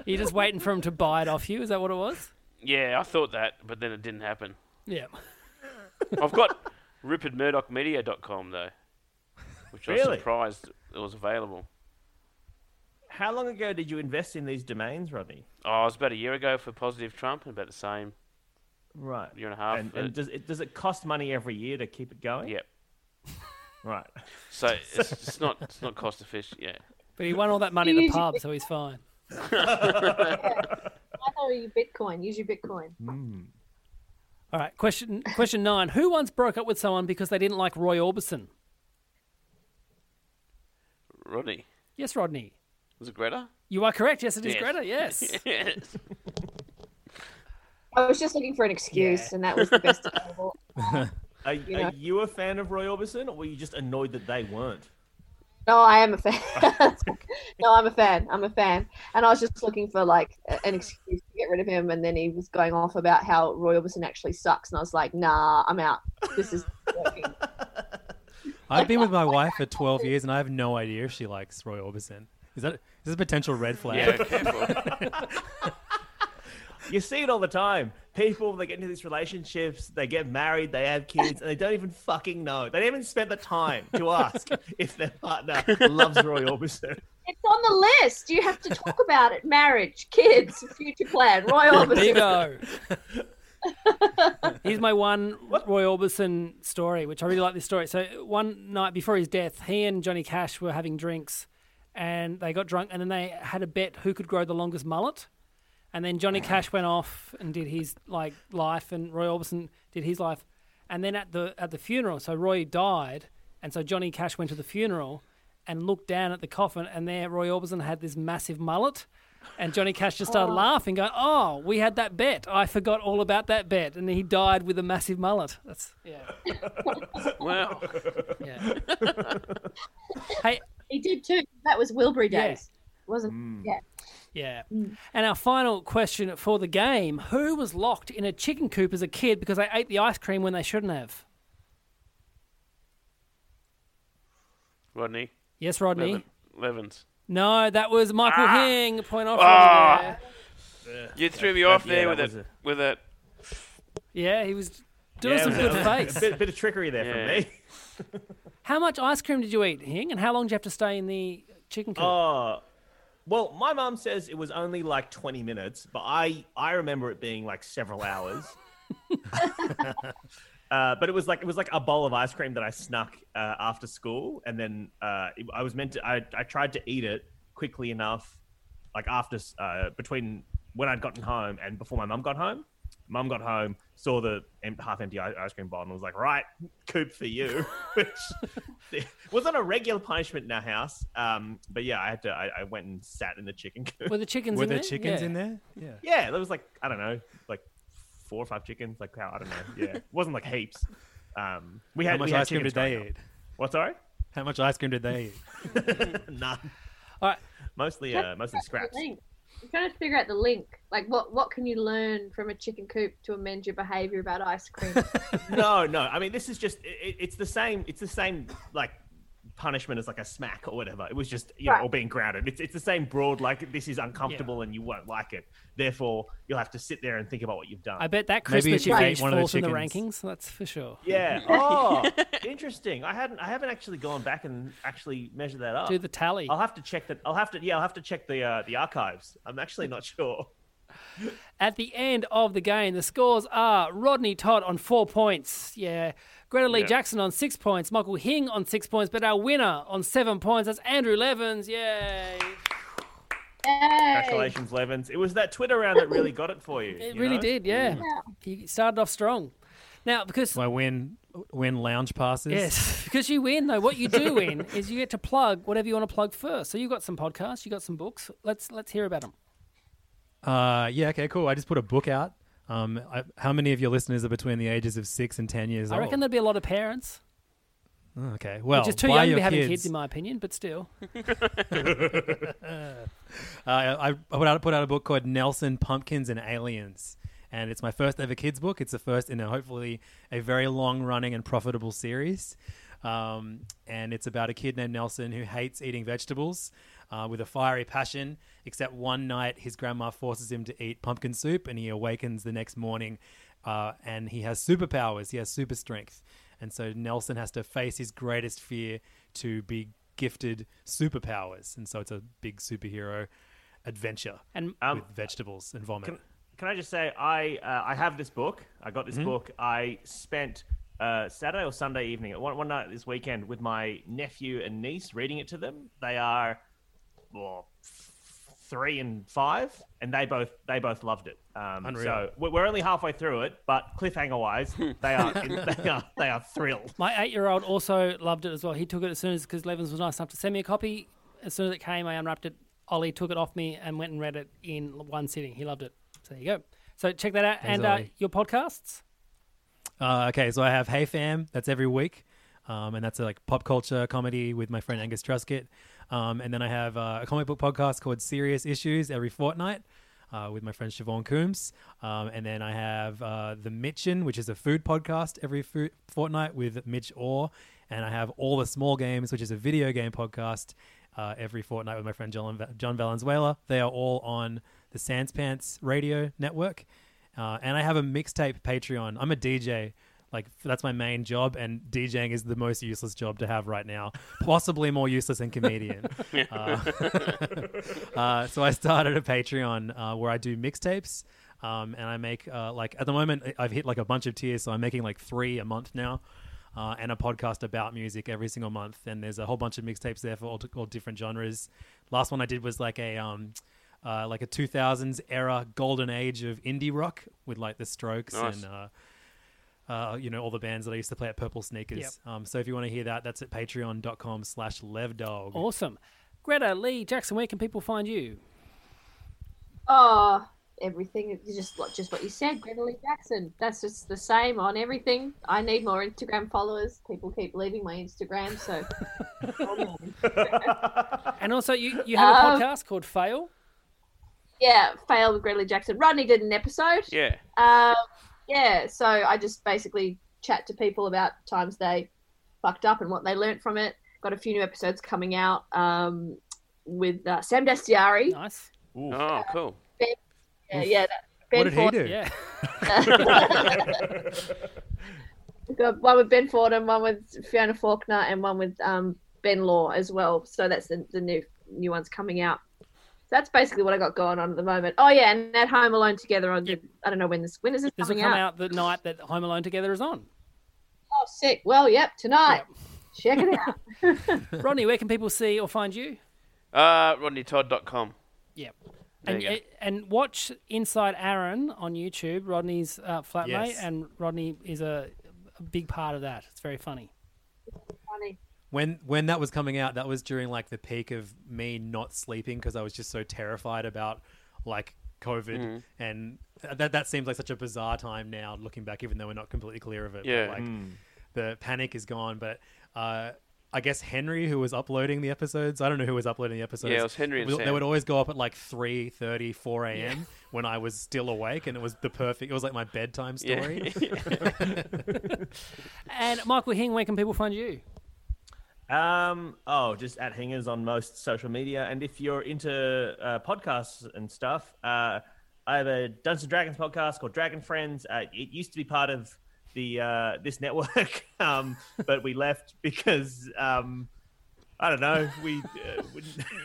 You're just waiting for him to buy it off you. Is that what it was? yeah, I thought that, but then it didn't happen. Yeah. I've got rupertmurdochmedia.com though, which I was Really? surprised it was available. How long ago did you invest in these domains, Rodney? Oh, it was about a year ago for Positive Trump, and about the same Right, year and a half. And, for- and does it does it cost money every year to keep it going? Yep. [laughs] Right. So it's, it's not it's not cost efficient. Yeah. But he won all that money in the pub, so he's fine. I know you Bitcoin. Use your Bitcoin. Hmm. All right, question question nine. Who once broke up with someone because they didn't like Roy Orbison? Rodney, Yes, Rodney. was it Greta? You are correct. Yes, it is Yes. Greta. Yes. [laughs] yes. I was just looking for an excuse, and that was the best [laughs] available. [laughs] Are, You are you a fan of Roy Orbison, or were you just annoyed that they weren't? No, I am a fan. [laughs] no, I'm a fan. I'm a fan. And I was just looking for like an excuse to get rid of him. And then he was going off about how Roy Orbison actually sucks. And I was like, nah, I'm out. This is [laughs] working. I've been with my wife for 12 years and I have no idea if she likes Roy Orbison. Is that is this a potential red flag? Yeah, careful. [laughs] You see it all the time. People they get into these relationships, they get married, they have kids, and they don't even fucking know. They haven't spent the time to ask [laughs] if their partner loves Roy Orbison. It's on the list. You have to talk about it. Marriage, kids, future plan. Roy There you Orbison. go. [laughs] [laughs] Here's my one Roy Orbison story, which I really like this story. So one night before his death, he and Johnny Cash were having drinks, and they got drunk, and then they had a bet who could grow the longest mullet. And then Johnny Cash went off and did his like life, and Roy Orbison did his life. And then at the at the funeral, so Roy died, and so Johnny Cash went to the funeral and looked down at the coffin, and there Roy Orbison had this massive mullet. And Johnny Cash just started laughing, going, "Oh, we had that bet. I forgot all about that bet." And he died with a massive mullet. That's yeah, [laughs] Wow. yeah. [laughs] hey, He did too. That was Wilbury Yeah. days, wasn't? Mm. Yeah. Yeah. And our final question for the game: Who was locked in a chicken coop as a kid because they ate the ice cream when they shouldn't have? Rodney. Yes, Rodney. Levin, Levins. No, that was Michael Hing. Point off. Ah. Rodney there. You threw me off yeah, there that with it. a- With it. Yeah, he was doing Yeah, some it good was a- face. A bit, bit of trickery there Yeah. from me. How much ice cream did you eat, Hing? And how long did you have to stay in the chicken coop? Oh, well, my mom says it was only like 20 minutes, but I I remember it being like several hours. [laughs] uh, but it was like it was like a bowl of ice cream that I snuck uh, after school, and then uh, it- I was meant to. I I tried to eat it quickly enough, like after uh, between when I'd gotten home and before my mum got home. Mum got home, saw the half-empty ice cream bottle, and was like, "Right, coop for you," [laughs] which [laughs] wasn't a regular punishment in our house. Um, but yeah, I had to. I, I went and sat in the chicken coop. Were the chickens Were in there there? chickens Yeah. in there? Yeah. Yeah, there was like I don't know, like four or five chickens. Like how I don't know. Yeah, it wasn't like heaps. Um, we had How much we had ice cream did they growing up. eat? What? Sorry, How much ice cream did they eat? [laughs] none. All right. Mostly, uh, mostly The scraps. Link. I'm trying to figure out the link. Like, what what can you learn from a chicken coop to amend your behaviour about ice cream? [laughs] no, no. I mean, this is just it, it's the same. It's the same like punishment as like a smack or whatever. It was just you know, Right. or being grounded. It's it's the same broad. Like this is uncomfortable and you won't like it. Therefore, you'll have to sit there and think about what you've done. I bet that Maybe Christmas if you you ate finished one of the in the chickens- rankings. That's for sure. Yeah. [laughs] Oh, [laughs] interesting. I hadn't. I haven't actually gone back and actually measured that up. Do the tally. I'll have to check that. I'll have to. Yeah, I'll have to check the uh, the archives. I'm actually not sure. [laughs] At the end of the game, the scores are Rodney Todd on four points. Yeah. Greta Lee Jackson on six points. Michael Hing on six points. But our winner on seven points, that's Andrew Levins. Yay. Yay. Congratulations, Levins. It was that Twitter round that really got it for you. It you really know? did, yeah. He started off strong. Now, because Do I win win lounge passes? Yes, [laughs] because you win though. What you do win [laughs] is you get to plug whatever you want to plug first. So you've got some podcasts, you have got some books. Let's let's hear about them. Uh, yeah. Okay. Cool. I just put a book out. Um, I, how many of your listeners are between the ages of six and ten years old? I old? reckon there'd be a lot of parents, Oh, okay. Well, which is too buy young to your be having kids, kids. in my opinion. But still, [laughs] [laughs] Uh, I, I put out put out a book called Nelson Pumpkins and Aliens, and it's my first ever kids book. It's the first in a hopefully a very long running and profitable series. Um, and it's about a kid named Nelson who hates eating vegetables uh, with a fiery passion. Except one night, his grandma forces him to eat pumpkin soup, and he awakens the next morning, uh, and he has superpowers. He has super strength, and so Nelson has to face his greatest fear to be gifted superpowers, and so it's a big superhero adventure and Um, with vegetables and vomit. Can, can I just say I uh, I have this book. I got this book. I spent uh, Saturday or Sunday evening, one, one night this weekend, with my nephew and niece, reading it to them. They are well, three and five, and they both they both loved it. Um, Unreal. So we're we're only halfway through it, but cliffhanger wise, [laughs] they are they are they are thrilled. my eight-year-old also loved it as well. He took it as soon as because Levins was nice enough to send me a copy. As soon as it came, I unwrapped it. Ollie took it off me and went and read it in one sitting. He loved it. So there you go. So check that out. Thanks, and uh, your podcasts. Uh, okay, so I have Hey Fam. That's every week, um, and that's a, like pop culture comedy with my friend Angus Truscott. Um, and then I have uh, a comic book podcast called Serious Issues every fortnight. Uh, with my friend Siobhan Coombs. Um, and then I have uh, The Mitchin, which is a food podcast every fo- fortnight with Mitch Orr. And I have All the Small Games, which is a video game podcast uh, every fortnight with my friend John, John Valenzuela. They are all on the Sans Pants radio network. Uh, and I have a mixtape Patreon. I'm a DJ. Like that's my main job, and DJing is the most useless job to have right now. Possibly more useless than comedian. [laughs] uh, [laughs] uh, so I started a Patreon uh, where I do mixtapes, um, and I make uh, like at the moment I've hit like a bunch of tiers, so I'm making like three a month now. Uh, and a podcast about music every single month, and there's a whole bunch of mixtapes there for all, all different genres. Last one I did was like a um, uh, like a 2000s era golden age of indie rock with like the Strokes Nice. and uh, uh, you know all the bands that I used to play at Purple Sneakers. Um, so if you want to hear that, that's at patreon.com slash levdog. Awesome. Greta Lee Jackson, where can people find you? Oh, everything is just just what you said, Greta Lee Jackson. That's just the same on everything. I need more Instagram followers. People keep leaving my Instagram, so [laughs] And also, you, you have a Um, podcast called Fail. yeah, fail with Greta Lee Jackson. Rodney did an episode. Yeah. Um, yeah, so I just basically chat to people about times they fucked up and what they learnt from it. Got a few new episodes coming out um, with uh, Sam Dastyari. Nice. Oh, cool. Yeah, yeah. That, Ben What did he do? Yeah. [laughs] Got one with Ben Ford and one with Fiona Faulkner, and one with um, Ben Law as well. So that's the, the new new ones coming out. So that's basically what I got going on at the moment. Oh yeah, and at Home Alone together on the, I don't know when this when is this This will coming come out? out the night that Home Alone Together is on. Oh sick. Well, yep, tonight. Check it out. [laughs] [laughs] Rodney, where can people see or find you? Uh, RodneyTodd.com. Yep. There And, you go. and watch Inside Aaron on YouTube, Rodney's uh, flatmate, Yes. and Rodney is a, a big part of that. It's very funny. Funny. When when that was coming out, that was during like the peak of me not sleeping because I was just so terrified about like COVID, Mm-hmm. and that that seems like such a bizarre time now, looking back, even though we're not completely clear of it. but, Yeah. like the panic is gone, but. Uh, I guess Henry, who was uploading the episodes, I don't know who was uploading the episodes. Yeah, it was Henry and They Sam. would always go up at like 3, 30, 4 a.m. [laughs] when I was still awake, and it was the perfect. It was like my bedtime Yeah. story. [laughs] [laughs] And Michael Hing, where can people find you? Um, oh, just at Hingers on most social media. And if you're into uh, podcasts and stuff, uh, I have a Dungeons and Dragons podcast called Dragon Friends. Uh, it used to be part of the uh, this network, [laughs] um, but we left because um, I don't know. We, uh, we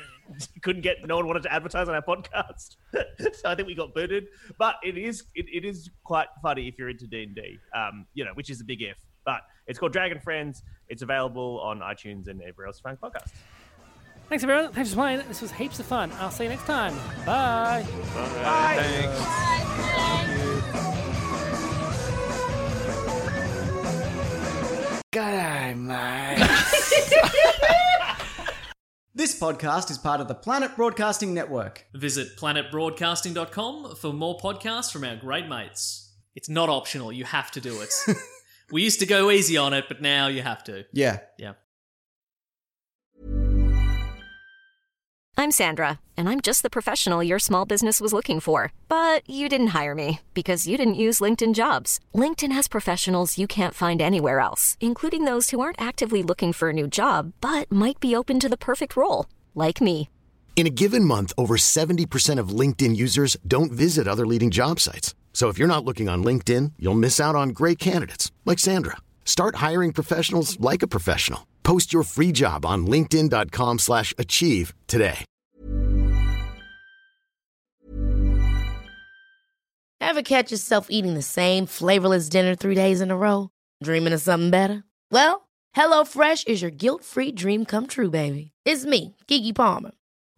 [laughs] couldn't get. No one wanted to advertise on our podcast, [laughs] so I think we got booted. But it is it, it is quite funny if you're into D and D. Um, you know, which is a big if. But it's called Dragon Friends. It's available on iTunes and everywhere else you find podcasts. Thanks, everyone. Thanks for playing. This was heaps of fun. I'll see you next time. Bye. Bye. Thanks. [laughs] This podcast is part of the Planet Broadcasting Network. Visit planetbroadcasting.com for more podcasts from our great mates. It's not optional, you have to do it. [laughs] we used to go easy on it, but now you have to. Yeah. Yeah. I'm Sandra, and I'm just the professional your small business was looking for. But you didn't hire me because you didn't use LinkedIn jobs. LinkedIn has professionals you can't find anywhere else, including those who aren't actively looking for a new job but might be open to the perfect role, like me. In a given month, over 70% of LinkedIn users don't visit other leading job sites. So if you're not looking on LinkedIn, you'll miss out on great candidates like Sandra. Start hiring professionals like a professional. Post your free job on linkedin.com/achieve today. Ever catch yourself eating the same flavorless dinner three days in a row? Dreaming of something better? Well, HelloFresh is your guilt-free dream come true, baby. It's me, Keke Palmer.